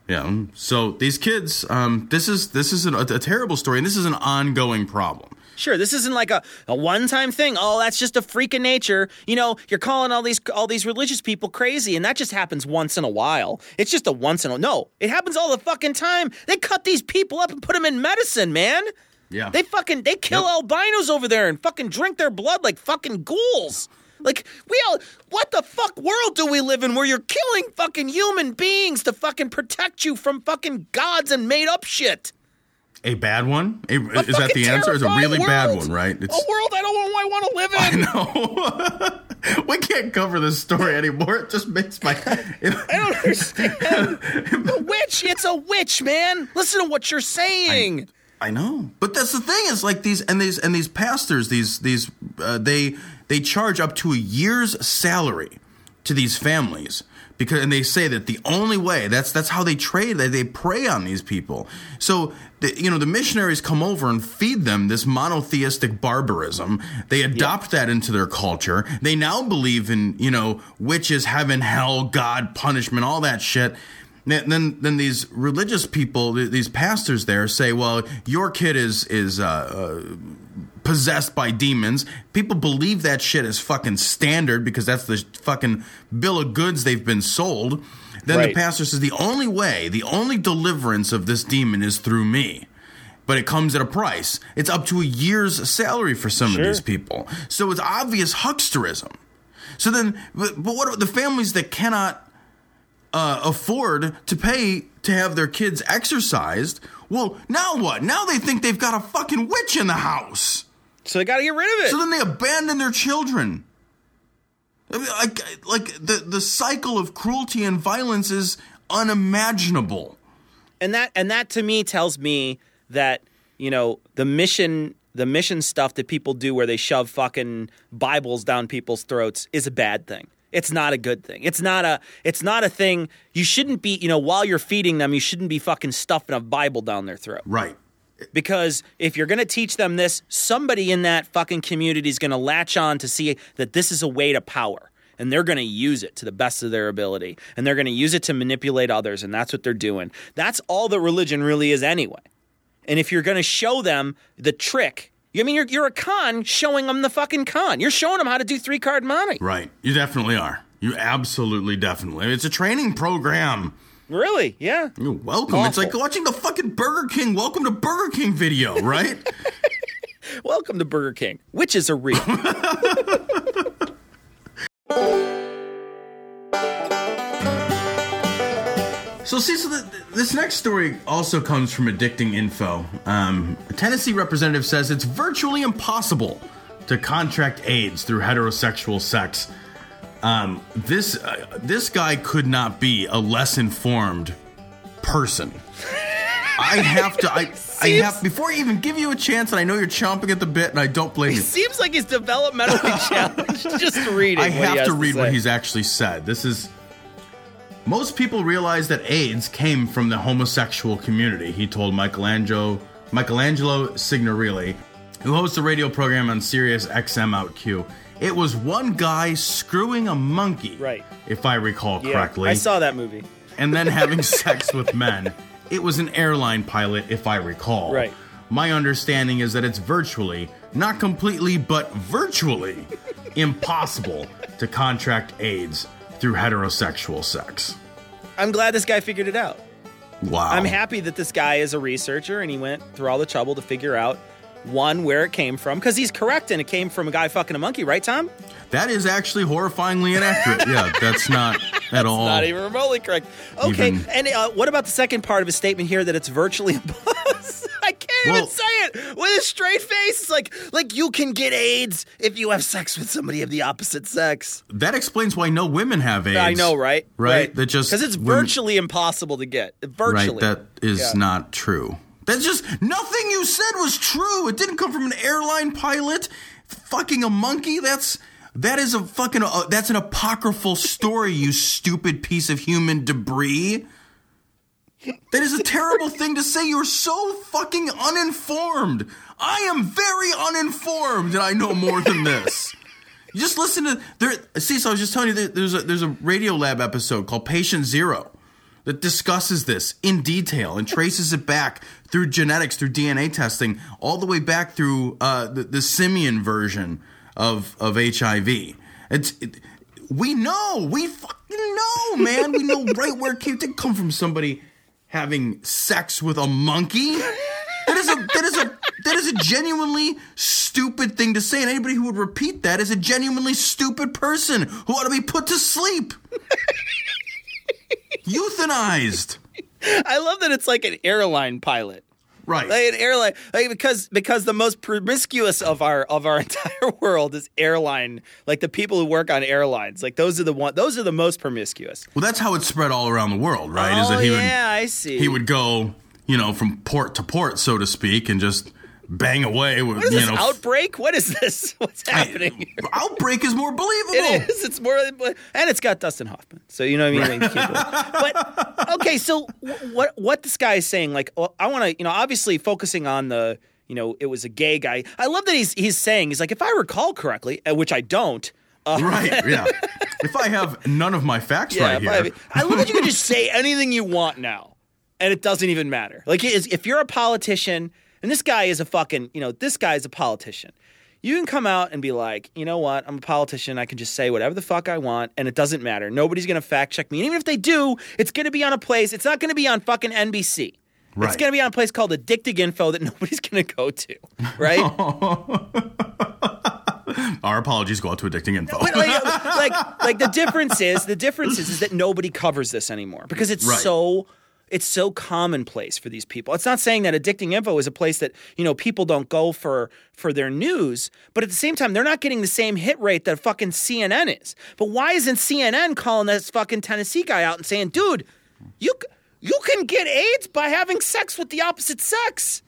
Yeah. So these kids, um, this is this is a, a terrible story, and this is an ongoing problem. Sure, this isn't like a, a one-time thing. Oh, that's just a freak of nature. You know, you're calling all these all these religious people crazy, and that just happens once in a while. It's just a once in a no. It happens all the fucking time. They cut these people up and put them in medicine, man. Yeah. They fucking they kill albinos over there and fucking drink their blood like fucking ghouls. Like we all what the fuck world do we live in where you're killing fucking human beings to fucking protect you from fucking gods and made up shit? A bad one? A- is that the answer? It's a really bad one, right? It's, A world I don't know I want to live in. I know. we can't cover this story anymore. It just makes my. I don't understand. the witch, it's a witch, man. Listen to what you're saying. I know, but that's the thing is like these and these and these pastors, these these uh, they they charge up to a year's salary to these families because and they say that the only way that's that's how they trade that they prey on these people. So the, you know the missionaries come over and feed them this monotheistic barbarism. They adopt that into their culture. They now believe in you know witches, heaven, hell, God, punishment, all that shit. Then, then, then these religious people, these pastors there, say, "Well, your kid is is uh, uh, possessed by demons." People believe that shit is fucking standard because that's the fucking bill of goods they've been sold. Then the pastor says, "The only way, the only deliverance of this demon is through me." But it comes at a price. It's up to a year's salary for some of these people. So it's obvious hucksterism. So then, but, but what are the families that cannot uh, afford to pay to have their kids exorcised? Well, now what? Now they think they've got a fucking witch in the house. So they got to get rid of it. So then they abandon their children. I mean, like, like the the cycle of cruelty and violence is unimaginable. and that and that to me tells me that you know the mission the mission stuff that people do where they shove fucking bibles down people's throats is a bad thing it's not a good thing it's not a it's not a thing you shouldn't be you know while you're feeding them you shouldn't be fucking stuffing a bible down their throat Right. Because if you're going to teach them this somebody in that fucking community is going to latch on to see that this is a way to power and they're going to use it to the best of their ability and they're going to use it to manipulate others and that's what they're doing that's all that religion really is anyway and if you're going to show them the trick I mean, you're, you're a con showing them the fucking con. You're showing them how to do three card monte. Right. You definitely are. You absolutely definitely. It's a training program. Really? Yeah. You're welcome. It's like watching the fucking Burger King Welcome to Burger King video, right? Welcome to Burger King. Witches are real. So, see, so the, this next story also comes from Addicting Info. Um, a Tennessee representative says it's virtually impossible to contract AIDS through heterosexual sex. Um, this uh, this guy could not be a less informed person. I have to. I, I have before I even give you a chance, and I know you're chomping at the bit, and I don't blame you. Seems like he's developmentally challenged. Just reading. I have to read what he's actually said. This is. Most people realize that AIDS came from the homosexual community, he told Michelangelo, Michelangelo Signorile, who hosts a radio program on Sirius XM Out Q. It was one guy screwing a monkey, Right. if I recall Yeah, correctly, I saw that movie. and then having sex with men. It was an airline pilot, if I recall. Right. My understanding is that it's virtually, not completely, but virtually impossible to contract AIDS through heterosexual sex. I'm glad this guy figured it out. Wow. I'm happy that this guy is a researcher and he went through all the trouble to figure out one where it came from because he's correct and it came from a guy fucking a monkey, right, Tom? That is actually horrifyingly inaccurate. yeah, that's not at all. Not even remotely correct. Okay, Even- and uh, what about the second part of his statement here that it's virtually impossible? I can't Well- even say it with a straight face. It's like like you can get AIDS if you have sex with somebody of the opposite sex. that explains why no women have AIDS. I know, right? Right? That just because it's women- virtually impossible to get. Virtually. Right, that is Yeah. not true. That's just nothing you said was true. It didn't come from an airline pilot fucking a monkey. That's that is a fucking uh, that's an apocryphal story, you stupid piece of human debris. That is a terrible thing to say. You're so fucking uninformed. I am very uninformed, and I know more than this. You just listen to there. See, so I was just telling you there's a there's a Radiolab episode called Patient Zero that discusses this in detail and traces it back through genetics, through DNA testing, all the way back through uh, the, the simian version of of HIV. It's it, we know, we fucking know, man. We know right where it came. It come from somebody having sex with a monkey. That is a that is a that is a genuinely stupid thing to say, and anybody who would repeat that is a genuinely stupid person who ought to be put to sleep, euthanized. I love that it's like an airline pilot. Right. Like an airline like because because the most promiscuous of our of our entire world is airline like the people who work on airlines. Like those are the one those are the most promiscuous. Well, that's how it's spread all around the world, right? is Oh, that he oh, yeah, would I see. he would go you know, from port to port, so to speak, and just bang away with What is you this know outbreak? What is this? What's happening? outbreak is more believable. It is. It's more, and it's got Dustin Hoffman. So you know what I mean. It- but okay, so what what this guy is saying? Like, I want to, you know, obviously focusing on the, you know, it was a gay guy. I love that he's he's saying he's like, if I recall correctly, uh, which I don't. Uh, right? Yeah. if I have none of my facts right if I, here, I love that you can just say anything you want now, and it doesn't even matter. Like, if you're a politician, and this guy is a fucking, you know, this guy is a politician. You can come out and be like, you know what? I'm a politician. I can just say whatever the fuck I want, and it doesn't matter. Nobody's gonna fact check me. And even if they do, it's gonna be on a place. It's not gonna be on fucking NBC. It's gonna be on a place called Addicting Info that nobody's gonna go to, right? our apologies go out to addicting info. Like, like, like the difference is the difference is, is that nobody covers this anymore because it's Right. so it's so commonplace for these people. It's not saying that addicting info is a place that you know people don't go for for their news, but at the same time they're not getting the same hit rate that fucking CNN is. But why isn't CNN calling this fucking Tennessee guy out and saying, "Dude, you you can get AIDS by having sex with the opposite sex"?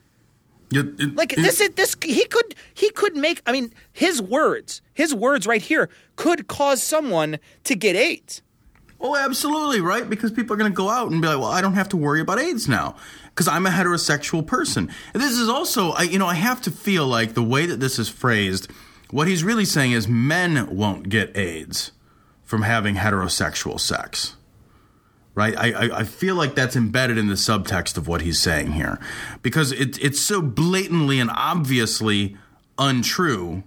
You- it- Like it- this is this he could he could make I mean his words his words right here could cause someone to get AIDS. Oh, absolutely, right? Because people are going to go out and be like, well, I don't have to worry about AIDS now because I'm a heterosexual person. And this is also, I, you know, I have to feel like the way that this is phrased, what he's really saying is men won't get AIDS from having heterosexual sex. Right? I, I, I feel like that's embedded in the subtext of what he's saying here because it, it's so blatantly and obviously untrue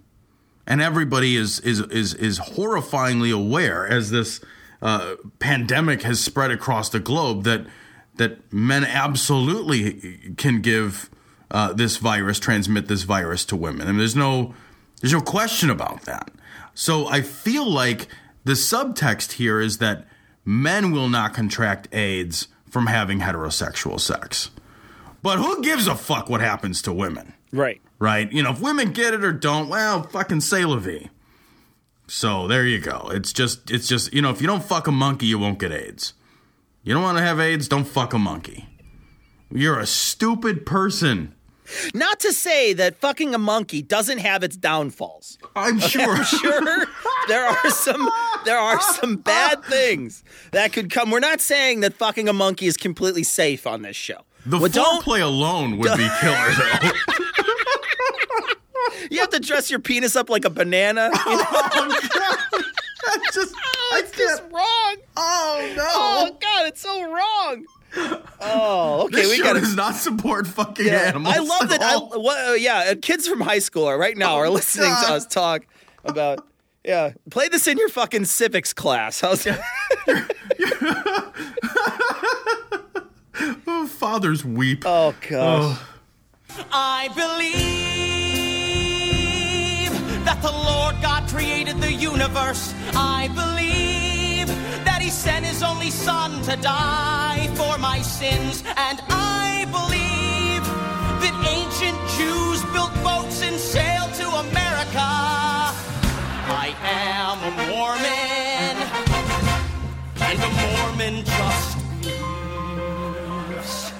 and everybody is is is is horrifyingly aware as this uh, pandemic has spread across the globe that that men absolutely can give uh, this virus, transmit this virus to women. I mean, there's no there's no question about that. So I feel like the subtext here is that men will not contract AIDS from having heterosexual sex. But who gives a fuck what happens to women? Right. right? You know, if women get it or don't, well, fucking say la vie. So there you go. It's just, it's just, you know, if you don't fuck a monkey, you won't get AIDS. You don't want to have AIDS, don't fuck a monkey. You're a stupid person. Not to say that fucking a monkey doesn't have its downfalls. I'm sure. I'm sure there are some there are some bad things that could come. We're not saying that fucking a monkey is completely safe on this show. The Well, don't foreplay alone would be killer, though. you have to dress your penis up like a banana? You know? That's just, oh, it's just wrong. Oh no! Oh god, it's so wrong. Oh, okay. this we show got does not support fucking Yeah, animals. I love that. I, all. what, uh, yeah, uh, kids from high school are right now are listening to us talk about. Yeah, play this in your fucking civics class. How's Oh, fathers weep. Oh gosh. I believe that the Lord God created the universe. I believe that He sent His only Son to die for my sins. And I believe that ancient Jews built boats and sailed to America. I am a Mormon, and a Mormon just believes.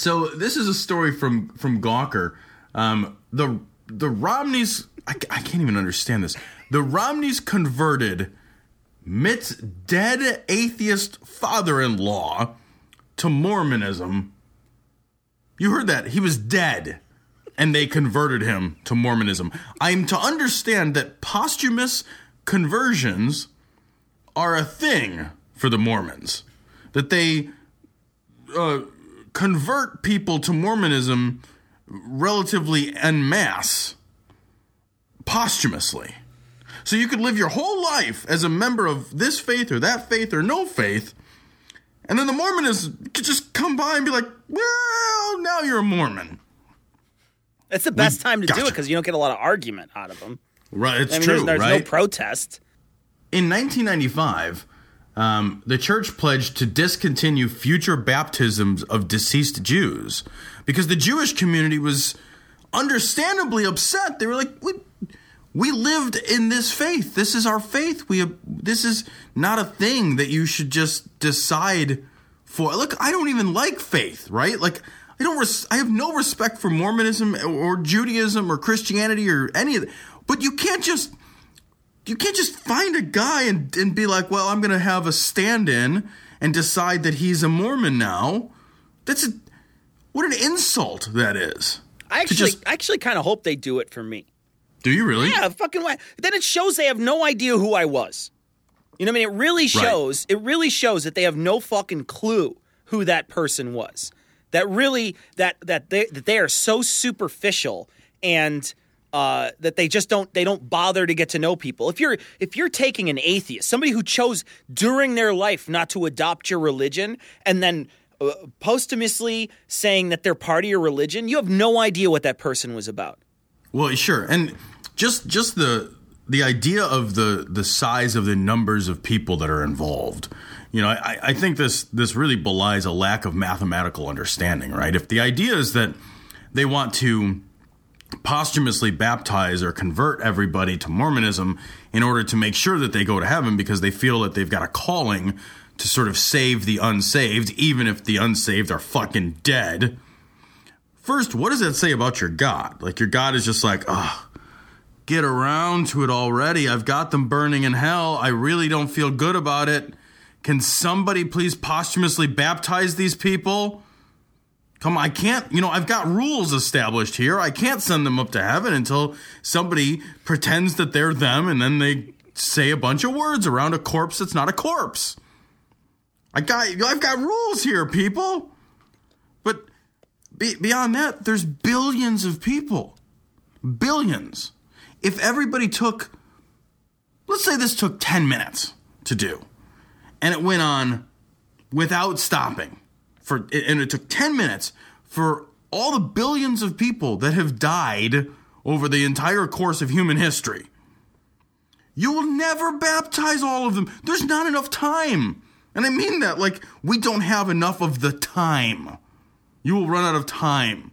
So this is a story from from Gawker. Um, the the Romneys, I, I can't even understand this. The Romneys converted Mitt's dead atheist father-in-law to Mormonism. You heard that he was dead, and they converted him to Mormonism. I'm to understand that posthumous conversions are a thing for the Mormons. That they uh, convert people to Mormonism relatively en masse, posthumously. So you could live your whole life as a member of this faith or that faith or no faith, and then the Mormonists could just come by and be like, well, now you're a Mormon. It's the best time to do it because you don't get a lot of argument out of them. Right, it's I mean, true, There's, there's right? no protest. In 1995, um, the church pledged to discontinue future baptisms of deceased Jews because the Jewish community was understandably upset. They were like, we, we lived in this faith. This is our faith. We this is not a thing that you should just decide for. Look, I don't even like faith, right? Like I don't. Res- I have no respect for Mormonism or Judaism or Christianity or any of that. But you can't just you can't just find a guy and, and be like, well, I'm going to have a stand-in and decide that he's a Mormon now. That's a what an insult that is. I actually, just- I actually kind of hope they do it for me. Do you really? Yeah, fucking way. Then it shows they have no idea who I was. You know what I mean? It really shows. It really shows that they have no fucking clue who that person was. That really that that they that they are so superficial and uh, that they just don't they don't bother to get to know people. If you're if you're taking an atheist, somebody who chose during their life not to adopt your religion, and then posthumously saying that they're part of your religion, you have no idea what that person was about. Well, sure, and just just the the idea of the the size of the numbers of people that are involved. You know, I, I think this this really belies a lack of mathematical understanding, right? If the idea is that they want to posthumously baptize or convert everybody to Mormonism in order to make sure that they go to heaven because they feel that they've got a calling to sort of save the unsaved, even if the unsaved are fucking dead. First, what does that say about your God? Like, your God is just like, ah, get around to it already. I've got them burning in hell. I really don't feel good about it. Can somebody please posthumously baptize these people? Come on, I can't, you know, I've got rules established here. I can't send them up to heaven until somebody pretends that they're them and then they say a bunch of words around a corpse that's not a corpse. I got, I've got rules here, people. But be, beyond that, there's billions of people. Billions. If everybody took, let's say this took 10 minutes to do, and it went on without stopping for and it took 10 minutes for all the billions of people that have died over the entire course of human history you will never baptize all of them there's not enough time and i mean that like we don't have enough of the time you will run out of time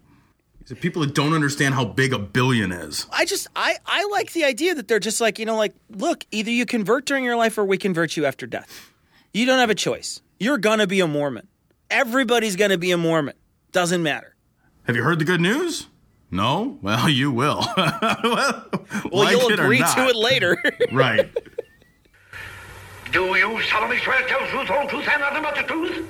are people that don't understand how big a billion is I just I I like the idea that they're just like you know like look either you convert during your life or we convert you after death. You don't have a choice. You're gonna be a Mormon. Everybody's gonna be a Mormon. Doesn't matter. have you heard the good news no well you will well, Well, like you'll agree to it later. right Do you solemnly swear to tell the truth, whole truth, and nothing but the truth?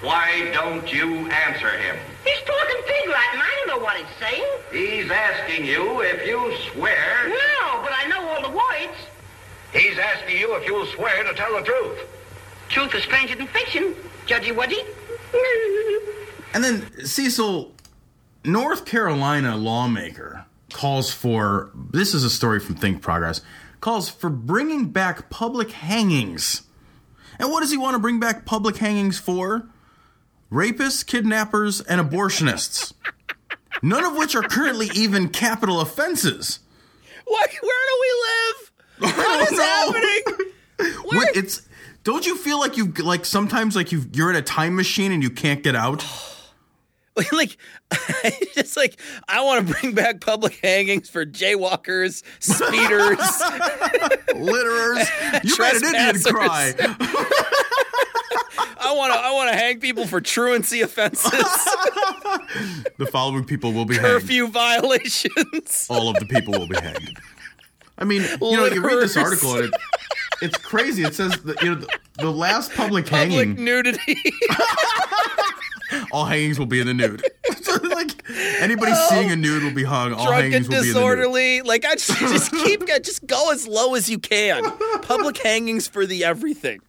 Why don't you answer him? He's talking pig Latin. I don't know what he's saying. He's asking you if you swear. No, but I know all the words. He's asking you if you'll swear to tell the truth. Truth is stranger than fiction. Judgy Wudgy. And then Cecil, North Carolina lawmaker calls for this is a story from Think Progress calls for bringing back public hangings. And what does he want to bring back public hangings for? Rapists, kidnappers, and abortionists. None of which are currently even capital offenses. What? Where do we live? What is happening? What, it's don't you feel like you like sometimes like you you're in a time machine and you can't get out? like just like I want to bring back public hangings for jaywalkers, speeders, litterers. You made an Indian cry. I want to I want to hang people for truancy offenses, The following people will be hanged. curfew violations. All of the people will be hanged. I mean, you know, you read this article and it, it's crazy. It says that you know the, the last public, Public hanging, nudity. all hangings will be in the nude. Like anybody seeing a nude will be hung. All Drunk hangings and will be in disorderly. Like I just, just keep just go as low as you can. Public hangings for the everything.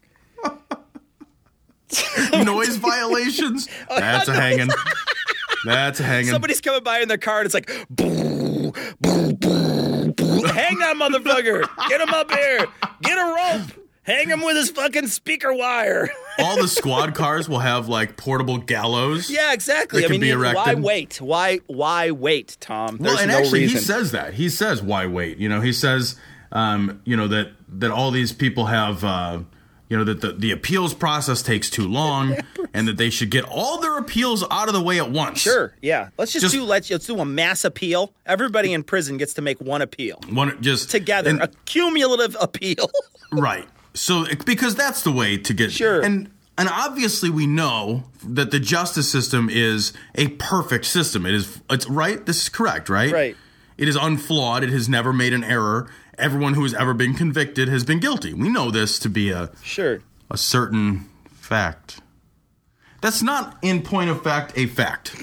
Noise violations. Oh, That's a hanging. That's a hanging. Somebody's coming by in their car and it's like, boo, boo, boo, boo. hang that motherfucker. Get him up here. Get a rope. Hang him with his fucking speaker wire. all the squad cars will have like portable gallows. Yeah, exactly. I can mean, be you- why wait? Why why wait, Tom? There's well, and no actually, reason. he says that. He says, "Why wait?" You know, he says, um, you know that that all these people have, uh, you know, that the, the appeals process takes too long, and that they should get all their appeals out of the way at once. Sure. Yeah. Let's just, Just- do let's let's do a mass appeal. Everybody in prison gets to make one appeal One just together. and- a cumulative appeal. right. So because that's the way to get Sure. And and obviously we know that the justice system is a perfect system. It is it's right. This is correct, right? Right. It is unflawed. It has never made an error. Everyone who has ever been convicted has been guilty. We know this to be a Sure. a certain fact. That's not, in point of fact, a fact.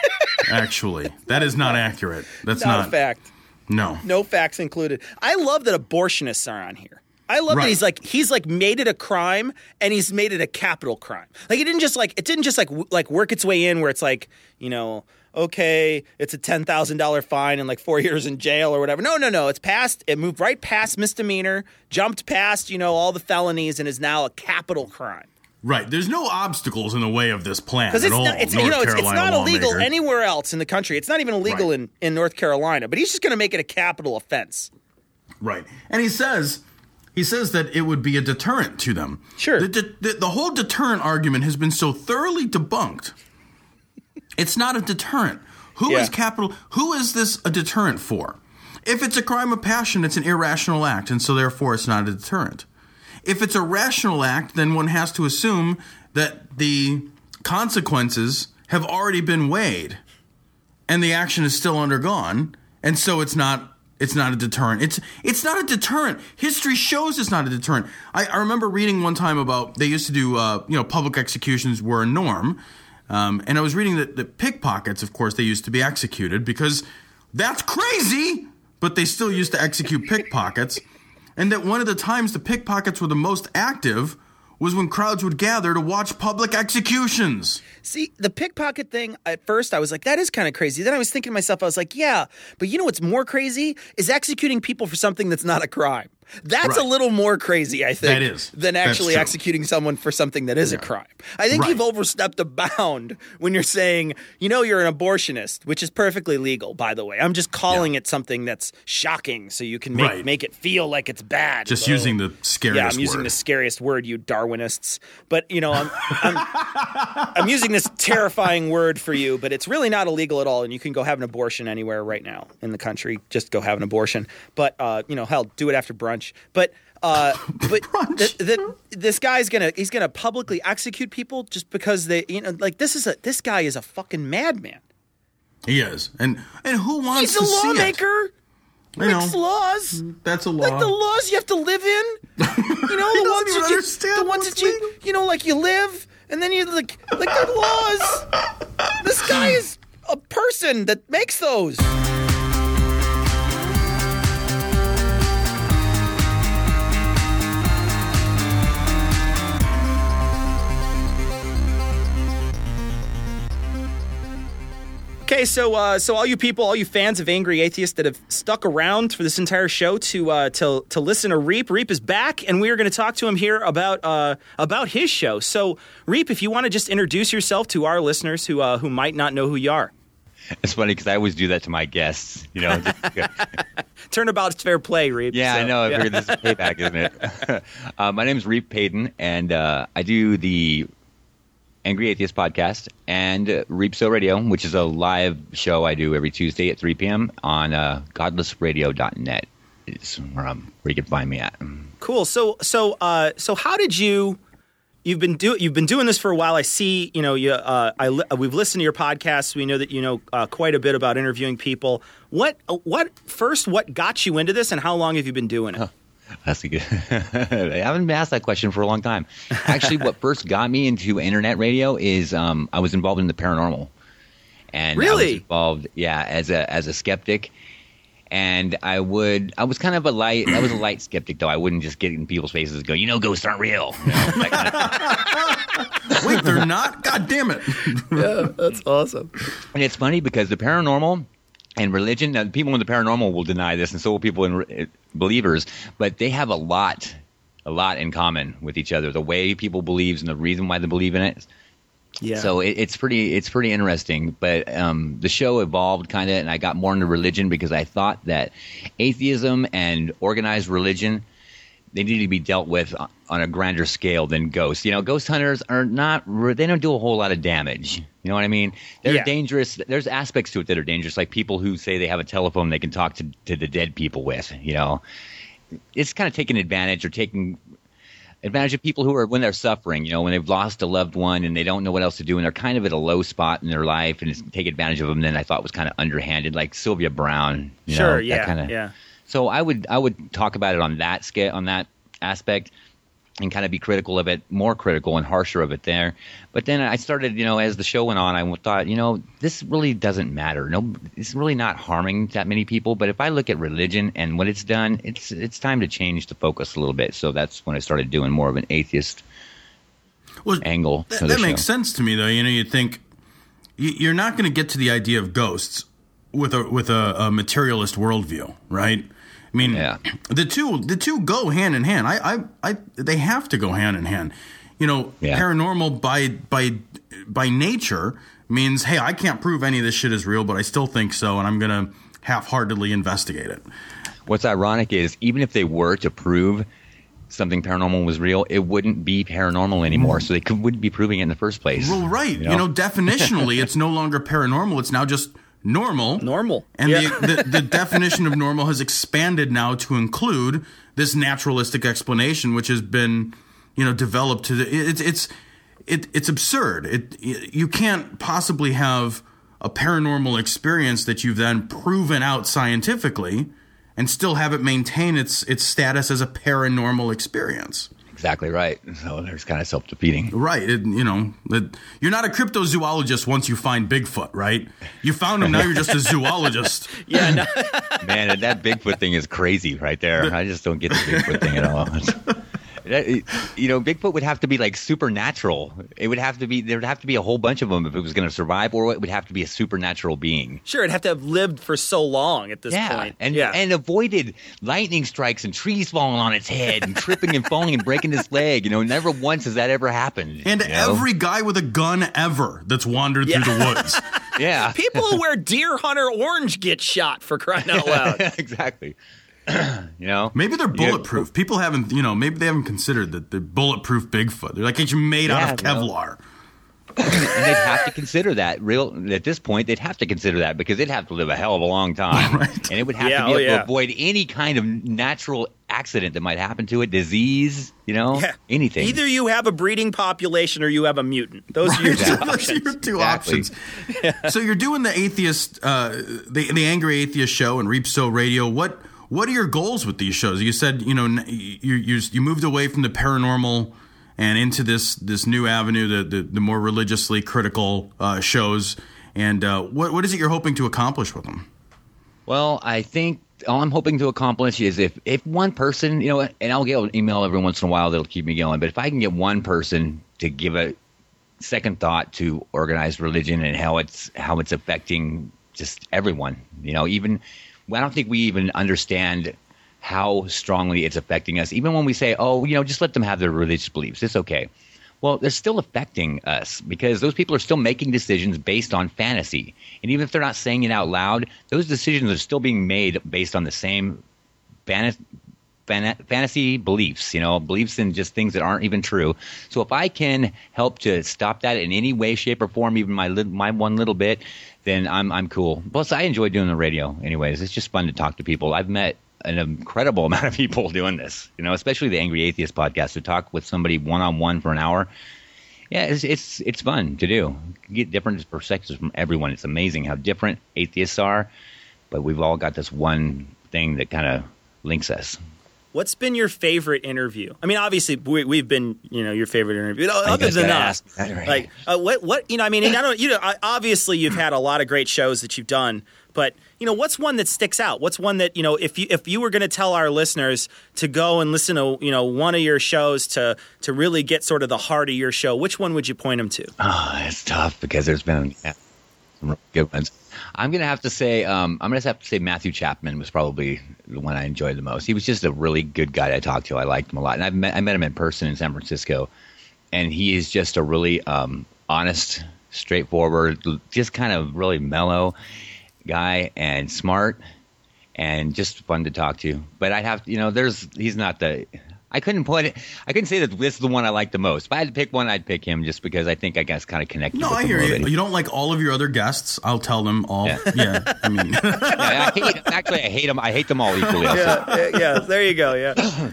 Actually, that is not accurate. That's not, not, a fact. No. No facts included. I love that abortionists are on here. I love that he's like he's like made it a crime and he's made it a capital crime. Like it didn't just like it didn't just like w- like work its way in where it's like you know okay it's a ten thousand dollar fine and like four years in jail or whatever. No no no it's passed. It moved right past misdemeanor, jumped past you know all the felonies and is now a capital crime. Right. There's no obstacles in the way of this plan Because it's all. not, it's, North you know, it's, it's not illegal lawmaker. anywhere else in the country. It's not even illegal Right. in, in North Carolina. But he's just going to make it a capital offense. Right. And he says he says that it would be a deterrent to them. Sure. The, the, the, the whole deterrent argument has been so thoroughly debunked. It's not a deterrent. Who is Yeah. capital? Who is this a deterrent for? If it's a crime of passion, it's an irrational act, and so therefore it's not a deterrent. If it's a rational act, then one has to assume that the consequences have already been weighed and the action is still undergone, and so it's not it's not a deterrent. It's it's not a deterrent. History shows it's not a deterrent. I, I remember reading one time about they used to do uh, you know public executions were a norm, um, and I was reading that, the pickpockets, of course, they used to be executed because that's crazy, but they still used to execute pickpockets, and that one of the times the pickpockets were the most active was when crowds would gather to watch public executions. See, the pickpocket thing, at first I was like, that is kind of crazy. Then I was thinking to myself, I was like, yeah, but you know what's more crazy? Is executing people for something that's not a crime. That's a little more crazy, I think, That is. than actually executing someone for something that is a crime. I think Right. you've overstepped a bound when you're saying, you know, you're an abortionist, which is perfectly legal, by the way. I'm just calling it something that's shocking so you can make, Right. make it feel like it's bad. Just So- using the scariest Yeah, I'm using word. the scariest word, you Darwinists. But, you know, I'm, I'm I'm using this terrifying word for you, but it's really not illegal at all, and you can go have an abortion anywhere right now in the country. Just go have an abortion, but uh, you know, hell, do it after brunch. But uh, but th- th- this guy's gonna he's gonna publicly execute people just because they you know like this is a this guy is a fucking madman. He is, and and who wants He's a to it? lawmaker. Know. Makes laws. That's a law. Like the laws you have to live in. You know, the ones that you, the ones that you, you know, like you live, and then you like, like they're laws. This guy is a person that makes those. Okay, so uh, so all you people, all you fans of Angry Atheist that have stuck around for this entire show to uh, to to listen to Reap, Reap is back, and we are going to talk to him here about uh, about his show. So, Reap, if you want to just introduce yourself to our listeners who uh, who might not know who you are, It's funny because I always do that to my guests. You know, turnabout's fair play, Reap. yeah, I know. I yeah. figured this is payback, isn't it? uh, my name is Reap Payton, and uh, I do the Angry Atheist podcast and uh, Reapsow Radio, which is a live show I do every Tuesday at 3 p.m. on uh, godlessradio.net. Is where, um, where you can find me at. Cool. So so uh so how did you you've been do you've been doing this for a while. I see, you know, you uh I li- we've listened to your podcasts. We know that you know uh, quite a bit about interviewing people. What what first what got you into this and how long have you been doing it? That's a good. I haven't been asked that question for a long time. Actually, what first got me into internet radio is um, I was involved in the paranormal, and I was Really? involved, yeah, as a as a skeptic. And I would, I was kind of a light, I was a light skeptic though. I wouldn't just get in people's faces and go, you know, ghosts aren't real. You know, kind of Wait, they're not. God damn it! yeah, that's awesome. And it's funny because the paranormal and religion, now, people in the paranormal will deny this, and so will people in re- believers, but they have a lot, a lot in common with each other. The way people believes and the reason why they believe in it. Yeah. So it, it's pretty, it's pretty interesting. But um, the show evolved kind of, and I got more into religion because I thought that atheism and organized religion they need to be dealt with on- a grander scale than ghosts. You know, ghost hunters are not they don't do a whole lot of damage. You know what I mean? They're Yeah. dangerous. There's aspects to it that are dangerous, like people who say they have a telephone they can talk to to the dead people with. You know, it's kind of taking advantage or taking advantage of people who are when they're suffering. You know, when they've lost a loved one and they don't know what else to do, and they're kind of at a low spot in their life, and it's, take advantage of them. Then I thought was kind of underhanded, like Sylvia Browne. You Sure, know, yeah, that kind of. yeah. So I would I would talk about it on that scale on that aspect and kind of be critical of it, more critical and harsher of it there. But then I started, you know, as the show went on, I thought, you know, this really doesn't matter. No, it's really not harming that many people. But if I look at religion and what it's done, it's it's time to change the focus a little bit. So that's when I started doing more of an atheist angle. That, makes sense to me, though. You know, you think you- you're not going to get to the idea of ghosts with a with a, a materialist worldview, right? I mean, the two the two go hand in hand. I, I, I they have to go hand in hand. You know, Yeah. paranormal by by by nature means, hey, I can't prove any of this shit is real, but I still think so, and I'm going to half-heartedly investigate it. What's ironic is even if they were to prove something paranormal was real, it wouldn't be paranormal anymore. So they could, wouldn't be proving it in the first place. Well, right. You know, definitionally, it's no longer paranormal. It's now just normal. Normal. And Yeah. the, the, the definition of normal has expanded now to include this naturalistic explanation, which has been, you know, developed to the. It's it's it, it's absurd. It you can't possibly have a paranormal experience that you've then proven out scientifically and still have it maintain its its status as a paranormal experience. Exactly right. So there's kind of self defeating. Right. It, you know, it, you're not a cryptozoologist once you find Bigfoot, right? You found him, now you're just a zoologist. Yeah, no. Man, that Bigfoot thing is crazy right there. I just don't get the Bigfoot thing at all. That- you know, Bigfoot would have to be like supernatural. It would have to be there would have to be a whole bunch of them if it was going to survive, or it would have to be a supernatural being. Sure, it'd have to have lived for so long at this yeah, and yeah. and avoided lightning strikes and trees falling on its head and tripping and falling and breaking its leg. You know, never once has that ever happened. And you know? every guy with a gun ever that's wandered through the woods. yeah, People who wear deer hunter orange get shot for crying out loud. exactly. you know, Maybe they're bulletproof. People haven't, you know, maybe they haven't considered that they're bulletproof Bigfoot. They're like it's made out of Yeah, no. Kevlar. and they'd have to consider that real at this point they'd have to consider that because they'd have to live a hell of a long time and it would have Yeah, to be oh, able yeah. to avoid any kind of natural accident that might happen to it disease you know Yeah. anything Either you have a breeding population or you have a mutant. Those are your two options. your two Exactly. options. So you're doing the atheist, uh, the the angry atheist show and Reapsow Radio. What what are your goals with these shows? You said you know you you you moved away from the paranormal and into this this new avenue, the the, the more religiously critical uh, shows. And uh, what what is it you're hoping to accomplish with them? well i think all i'm hoping to accomplish is if if one person you know and i'll get an email every once in a while that'll keep me going but if i can get one person to give a second thought to organized religion and how it's how it's affecting just everyone. You know, even I don't think we even understand how strongly it's affecting us. Even when we say, "Oh, you know, just let them have their religious beliefs. It's okay." Well, they're still affecting us because those people are still making decisions based on fantasy. And even if they're not saying it out loud, those decisions are still being made based on the same fantasy beliefs, you know, beliefs in just things that aren't even true. So if I can help to stop that in any way, shape, or form, even my lit- my one little bit, then I'm I'm cool. Plus, I enjoy doing the radio. Anyways, it's just fun to talk to people. I've met an incredible amount of people doing this, you know, especially the Angry Atheist podcast. To talk with somebody one on one for an hour, yeah, it's it's it's fun to do. You get different perspectives from everyone. It's amazing how different atheists are, but we've all got this one thing that kind of links us. What's been your favorite interview? I mean, obviously we, we've been, you know, your favorite interview. Other than that, right? like uh, what, what, you know, I mean, and I don't, you know, obviously you've had a lot of great shows that you've done, but you know, what's one that sticks out? What's one that you know, if you if you were going to tell our listeners to go and listen to, you know, one of your shows to to really get sort of the heart of your show, which one would you point them to? Oh, it's tough because there's been yeah, some good ones. I'm gonna have to say, um, I'm gonna have to say Matthew Chapman was probably the one I enjoyed the most. He was just a really good guy to talk to. I liked him a lot, and I've met, I met him in person in San Francisco, and he is just a really um, honest, straightforward, just kind of really mellow guy and smart and just fun to talk to. But I'd have, you know, there's he's not the. I couldn't point it. I couldn't say that this is the one I like the most. If I had to pick one, I'd pick him just because I think I guess kind of connected. No, with I hear you. bit. You don't like all of your other guests. I'll tell them all. Yeah, I mean, Yeah, I hate, actually, I hate them. I hate them all equally. I'll yeah, yeah, there you go. Yeah.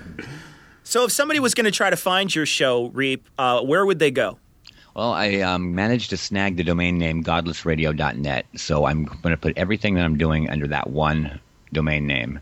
So if somebody was going to try to find your show, Reap, uh, where would they go? Well, I um, managed to snag the domain name godlessradio.net, so I'm going to put everything that I'm doing under that one domain name.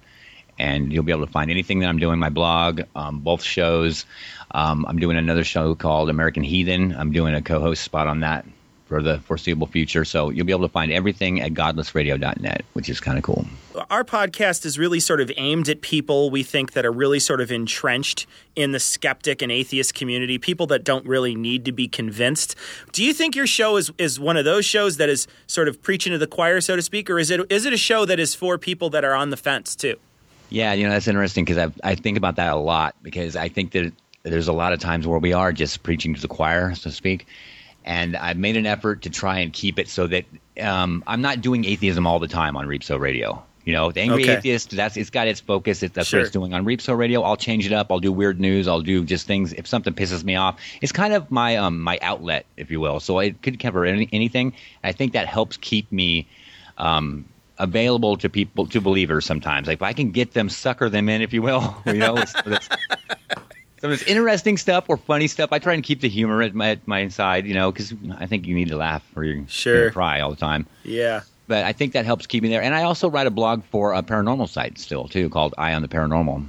And you'll be able to find anything that I'm doing, my blog, um, both shows. Um, I'm doing another show called American Heathen. I'm doing a co host spot on that for the foreseeable future. So you'll be able to find everything at godlessradio.net, which is kind of cool. Our podcast is really sort of aimed at people we think that are really sort of entrenched in the skeptic and atheist community, people that don't really need to be convinced. Do you think your show is, is one of those shows that is sort of preaching to the choir, so to speak, or is it is it a show that is for people that are on the fence too? Yeah, you know, that's interesting because I, I think about that a lot because I think that there's a lot of times where we are just preaching to the choir, so to speak. And I've made an effort to try and keep it so that um, I'm not doing atheism all the time on Reapsow Radio. You know, the angry Okay. atheist, that's it's got its focus. It, that's Sure. what it's doing on Reapsow Radio. I'll change it up. I'll do weird news. I'll do just things. If something pisses me off, it's kind of my um, my outlet, if you will. So I could cover any, anything. I think that helps keep me um, available to people to believers sometimes. Like if I can get them, sucker them in, if you will. You know, it's, it's, some of it's interesting stuff or funny stuff. I try and keep the humor at my, at my side, you know, because I think you need to laugh or you're Sure. gonna cry all the time. Yeah. But I think that helps keep me there. And I also write a blog for a paranormal site still too, called Eye on the Paranormal.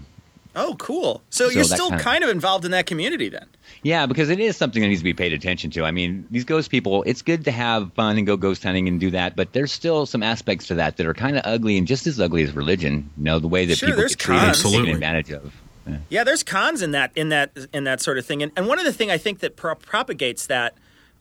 Oh, cool. So, So you're still kind kind of- of, involved in that community then. Yeah, because it is something that needs to be paid attention to. I mean, these ghost people, it's good to have fun and go ghost hunting and do that, but there's still some aspects to that that are kind of ugly and just as ugly as religion. You know, the way that Sure, people there's get treated and taken advantage of. Yeah. Yeah, there's cons in that in that in that sort of thing, and, and one of the thing I think that pro- propagates that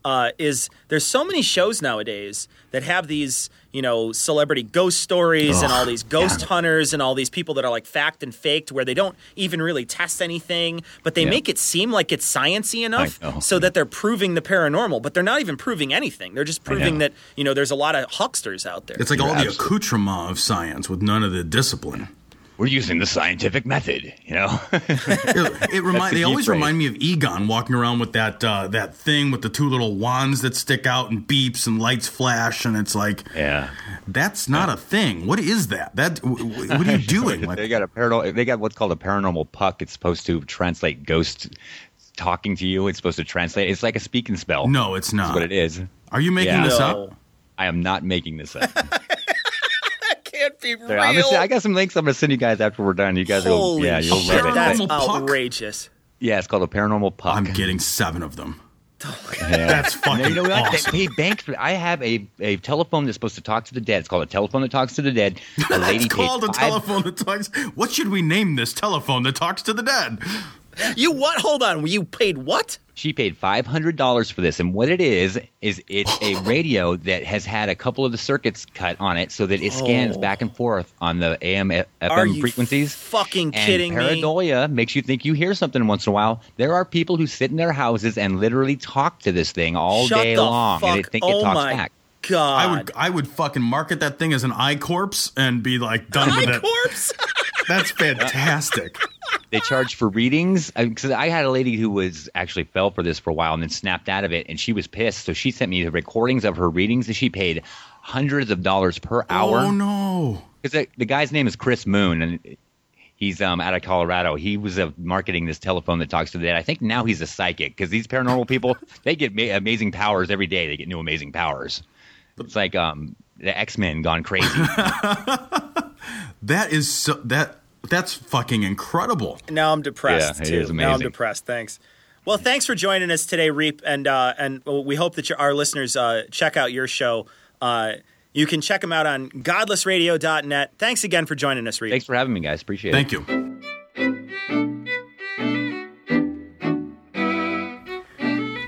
uh, is there's so many shows nowadays that have these you know celebrity ghost stories and all these ghost hunters and all these people that are like fact and faked where they don't even really test anything, but they Yeah. make it seem like it's sciency enough know. so that they're proving the paranormal, but they're not even proving anything. They're just proving that you know there's a lot of hucksters out there. It's like all the accoutrement of science with none of the discipline. We're using the scientific method, you know. it, it remind, they always phrase. remind me of Egon walking around with that uh, that thing with the two little wands that stick out and beeps and lights flash, and it's like, yeah, that's not a thing. What is that? That w- w- what are you doing? Like, they got a paranormal. They got what's called a paranormal puck. It's supposed to translate ghost talking to you. It's supposed to translate. It's like a Speak & Spell. No, it's Is not. what it is. Are you making this up? I am not making this up. can't be There, I'm gonna real. say- I got some links. I'm gonna send you guys after we're done. You guys will, yeah, you'll shit, love it. that's But- outrageous. yeah, it's called a paranormal puck. I'm getting seven of them. Oh yeah. That's And fucking you know what? awesome. They pay banks I have a, a telephone that's supposed to talk to the dead. It's called a telephone that talks to the dead. A lady it's called a five- telephone that talks. What should we name this telephone that talks to the dead? You what? Hold on. You paid what? She paid five hundred dollars for this, and what it is is it's a radio that has had a couple of the circuits cut on it, so that it scans Oh. back and forth on the AM FM you frequencies. fucking and kidding me? pareidolia makes you think you hear something once in a while. There are people who sit in their houses and literally talk to this thing all Shut day long, and they think oh it talks oh my back. God. I would I would fucking market that thing as an eye corpse and be like done with it. corpse. That's fantastic. They charge for readings because I had a lady who was actually fell for this for a while and then snapped out of it, and she was pissed. So she sent me the recordings of her readings, and she paid hundreds of dollars per hour. Oh no! Because the, the guy's name is Chris Moon, and he's um, out of Colorado. He was uh, marketing this telephone that talks to the dead. I think now he's a psychic because these paranormal people they get ma- amazing powers every day. They get new amazing powers. It's like um, the X Men gone crazy. That is so that that's fucking incredible. Now I'm depressed Yeah, it too. is Now I'm depressed. Thanks. Well, thanks for joining us today, Reap, and uh, and we hope that your, our listeners uh, check out your show. Uh, you can check them out on godlessradio.net. Thanks again for joining us, Reap. Thanks for having me, guys. Appreciate Thank it. Thank you.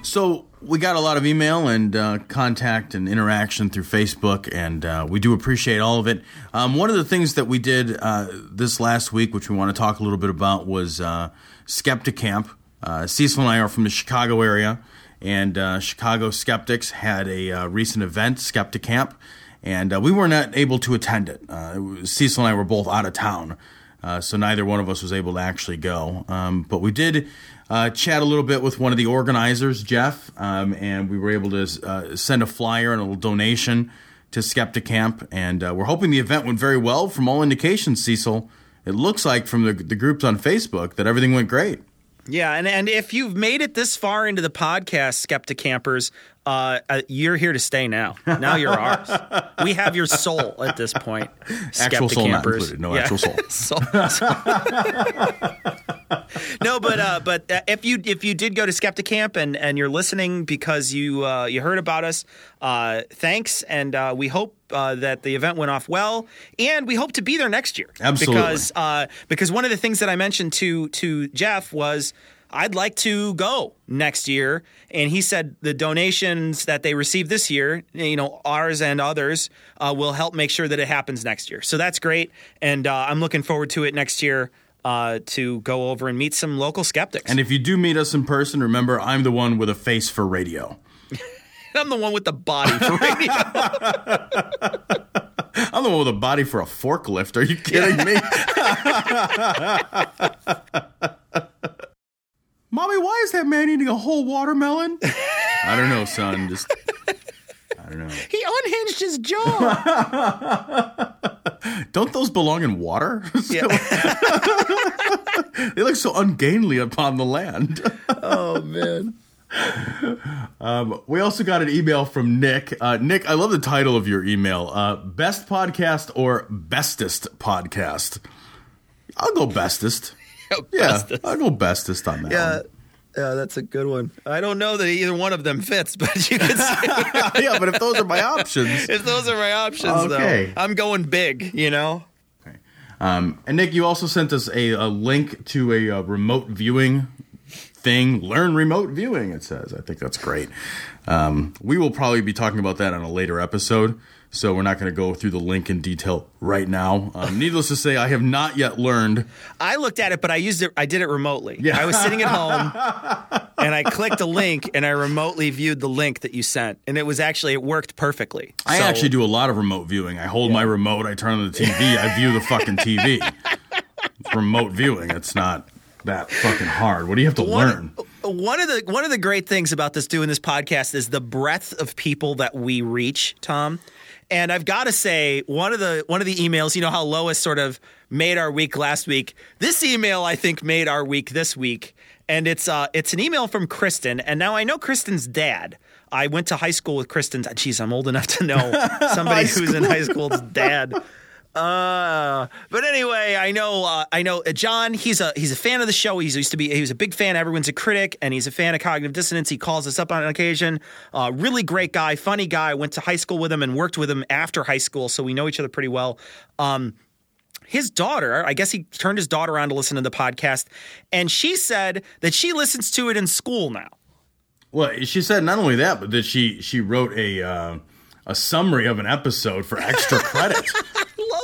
So we got a lot of email and uh, contact and interaction through Facebook, and uh, we do appreciate all of it. Um, one of the things that we did uh, this last week, which we want to talk a little bit about, was uh, Skeptic Camp. Uh, Cecil and I are from the Chicago area, and uh, Chicago Skeptics had a uh, recent event, Skeptic Camp, and we were not able to attend it. Cecil and I were both out of town. So neither one of us was able to actually go. Um, but we did uh, chat a little bit with one of the organizers, Jeff, um, and we were able to uh, send a flyer and a little donation to Skeptic Camp. And uh, we're hoping the event went very well. From all indications, Cecil, it looks like from the, the groups on Facebook that everything went great. Yeah, and, and if you've made it this far into the podcast, Skeptic Campers, uh, uh, you're here to stay now. Now you're ours. We have your soul at this point. Actual Skeptic soul not included. No actual soul. Soul- no, but uh, but uh, if you if you did go to Skeptic Camp and, and you're listening because you uh, you heard about us, uh, thanks, and uh, we hope uh, that the event went off well, and we hope to be there next year. Absolutely. because uh, because one of the things that I mentioned to to Jeff was. I'd like to go next year. And he said the donations that they received this year, you know, ours and others, uh, will help make sure that it happens next year. So that's great. And uh, I'm looking forward to it next year uh, to go over and meet some local skeptics. And if you do meet us in person, remember I'm the one with a face for radio. I'm the one with the body for radio. I'm the one with a body for a forklift. Are you kidding me? Mommy, why is that man eating a whole watermelon? I don't know, son. Just I don't know. he unhinged his jaw. Don't those belong in water? Yeah. they look so ungainly upon the land. oh man. Um, we also got an email from Nick. Uh, Nick, I love the title of your email. Uh, best podcast or bestest podcast? I'll go bestest. Yeah, I'll go bestest on that. Yeah. Yeah, that's a good one. I don't know that either one of them fits, but you could say yeah, but if those are my options. if those are my options, Okay. though, I'm going big. You know. Um, and Nick, you also sent us a, a link to a, uh remote viewing thing. Learn remote viewing. It says. I think that's great. Um, we will probably be talking about that on a later episode, so we're not going to go through the link in detail right now. Um, needless to say, I have not yet learned. I looked at it, but I used it. I did it remotely. Yeah. I was sitting at home, and I clicked a link, and I remotely viewed the link that you sent, and it was actually it worked perfectly. I So- actually do a lot of remote viewing. I hold my remote, I turn on the TV, I view the fucking TV. It's remote viewing. It's not that fucking hard. What do you have to learn? One of the one of the great things about this doing this podcast is the breadth of people that we reach, Tom. And I've got to say, one of the one of the emails, you know how Lois sort of made our week last week. This email, I think, made our week this week, and it's uh, it's an email from Kristen. And now I know Kristen's dad. I went to high school with Kristen's. Geez, I'm old enough to know somebody who's in high school's dad. Uh, but anyway, I know uh, I know uh, John. He's a he's a fan of the show. He's used to be he was a big fan. Everyone's a critic, and he's a fan of cognitive dissonance. He calls us up on occasion. Uh, really great guy, funny guy. Went to high school with him and worked with him after high school, so we know each other pretty well. Um, his daughter, I guess he turned his daughter on to listen to the podcast, and she said that she listens to it in school now. Well, she said not only that, but that she she wrote a uh, a summary of an episode for extra credit.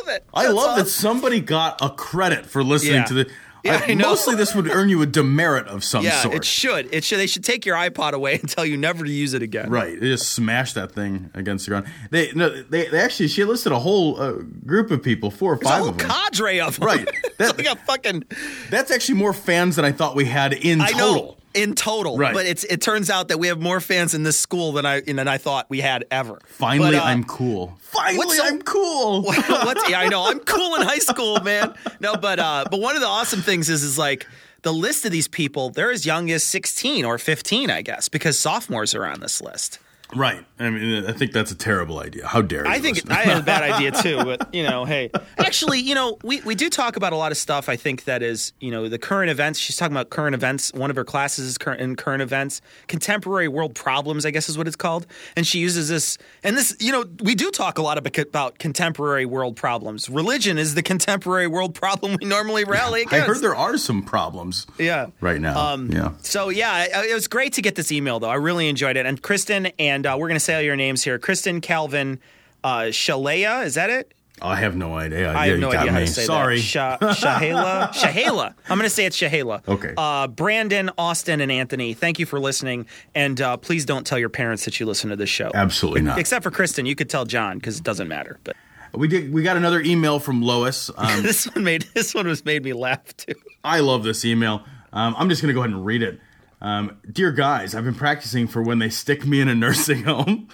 I love it. I That's love that somebody got a credit for listening Yeah. to the. Yeah, I- I know. Mostly, this would earn you a demerit of some yeah, sort. it should. It should. They should take your iPod away and tell you never to use it again. Right, they just smash that thing against the ground. They no, they, they actually she listed a whole uh, group of people, four or There's a five whole of them. cadre of them. Right, it's like a fucking. That's actually more fans than I thought we had in I total. know in total, Right. but it's it turns out that we have more fans in this school than I than I thought we had ever. Finally, But, uh, I'm cool. Finally, I'm cool. What's, yeah, I know. I'm cool in high school, man. No, but uh, but one of the awesome things is is like the list of these people. They're as young as 16 or 15, I guess, because sophomores are on this list. Right. I mean, I think that's a terrible idea. How dare you? I think. I had a bad idea too, but you know, hey, actually, you know, we, we do talk about a lot of stuff. I think that is, you know, the current events. She's talking about current events. One of her classes is current in current events, contemporary world problems, I guess is what it's called. And she uses this, and this, you know, we do talk a lot about, about contemporary world problems. Religion is the contemporary world problem we normally rally against. I heard there are some problems Yeah. right now. Um, yeah. So yeah, it, it was great to get this email though. I really enjoyed it. And Kristen and uh, we're going to say all your names here. Kristen, Calvin, uh, Shalea, is that it? I have no idea. I Yeah, have no idea how me. to say Sorry. that. Sha- Shahela, Shahela. I'm going to say it's Shahela. Okay. Uh, Brandon, Austin, and Anthony. Thank you for listening, and uh, please don't tell your parents that you listen to this show. Absolutely not. Except for Kristen, you could tell John because it doesn't matter. But We did. We got another email from Lois. Um, this one made this one was made me laugh too. I love this email. Um, I'm just going to go ahead and read it. Um, Dear guys, I've been practicing for when they stick me in a nursing home.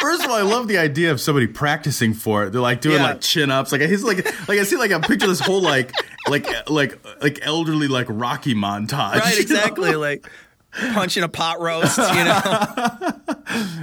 First of all, I love the idea of somebody practicing for it. They're like doing Yeah. like chin ups. Like he's like like I see like a picture of this whole like like like like elderly like Rocky montage. Right, you know? exactly. Like punching a pot roast, you know.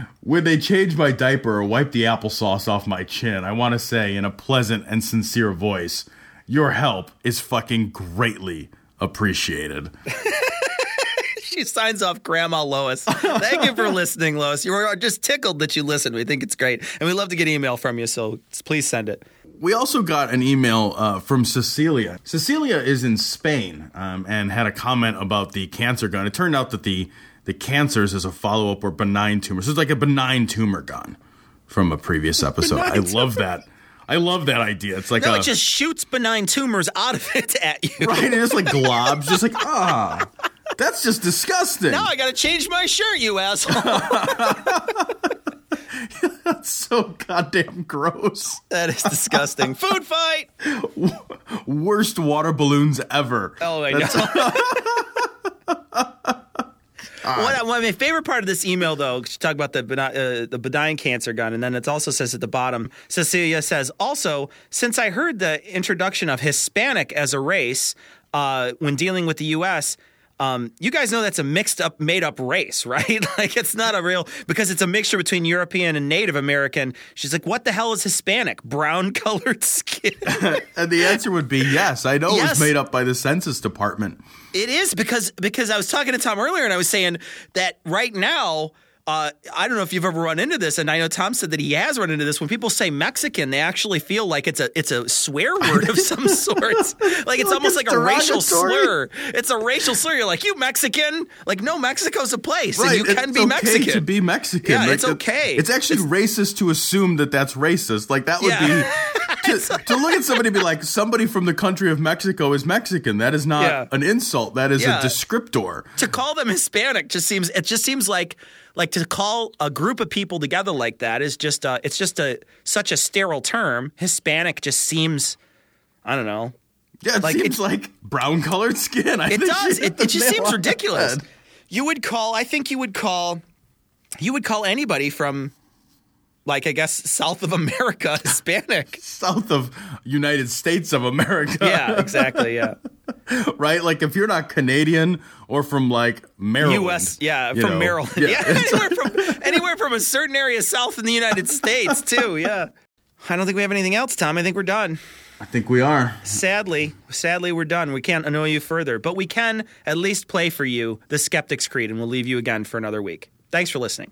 When they change my diaper or wipe the applesauce off my chin, I want to say in a pleasant and sincere voice, your help is fucking greatly appreciated. she signs off Grandma Lois. Thank you for listening, Lois. You were just tickled that you listened. We think it's great. And we love to get email from you, so please send it. We also got an email uh, from Cecilia. Cecilia is in Spain um, and had a comment about the cancer gun. It turned out that the the cancers as a follow up were benign tumors. So it's like a benign tumor gun from a previous episode. I love that. I love that idea. It's like no, a, it just shoots benign tumors out of it at you. right, and it's like globs, just like ah, that's just disgusting. Now I got to change my shirt, you asshole. That's so goddamn gross. that is disgusting. Food fight. Worst water balloons ever. Oh, I That's- know. What, one of my favorite part of this email, though, she talked about the uh, the benign cancer gun, and then it also says at the bottom, Cecilia says, also, since I heard the introduction of Hispanic as a race uh, when dealing with the U.S., um, you guys know that's a mixed up, made up race, right? like it's not a real because it's a mixture between European and Native American. She's like, what the hell is Hispanic? Brown colored skin. and the answer would be yes. I know it was made up by the Census Department. It is because because I was talking to Tom earlier and I was saying that right now. Uh, I don't know if you've ever run into this, and I know Tom said that he has run into this. When people say Mexican, they actually feel like it's a it's a swear word of some sort. Like it's Like almost it's like a racial slur. It's a racial slur. You're like, you Mexican? Like, no, Mexico's a place, and Right, you can it's be okay Mexican. to be Mexican. Yeah, Like, it's okay. It's actually racist to assume that that's racist. Like that would Yeah. be to, to look at somebody and be like, somebody from the country of Mexico is Mexican. That is not Yeah. an insult. That is a descriptor. to call them Hispanic just seems it just seems like like to call a group of people together like that is just uh it's just a such a sterile term. Hispanic just seems I don't know. Yeah, it Like, seems it- like brown colored skin. I it does. It, it just seems ridiculous. You would call I think you would call you would call anybody from like I guess south of America Hispanic. South of United States of America. yeah, exactly. Yeah. right? Like if you're not Canadian or from like Maryland. U.S. Yeah, from know, Maryland. Yeah, anywhere from anywhere from a certain area south in the United States too. Yeah. I don't think we have anything else, Tom. I think we're done. I think we are. Sadly, sadly, we're done. We can't annoy you further, but we can at least play for you the Skeptic's Creed, and we'll leave you again for another week. Thanks for listening.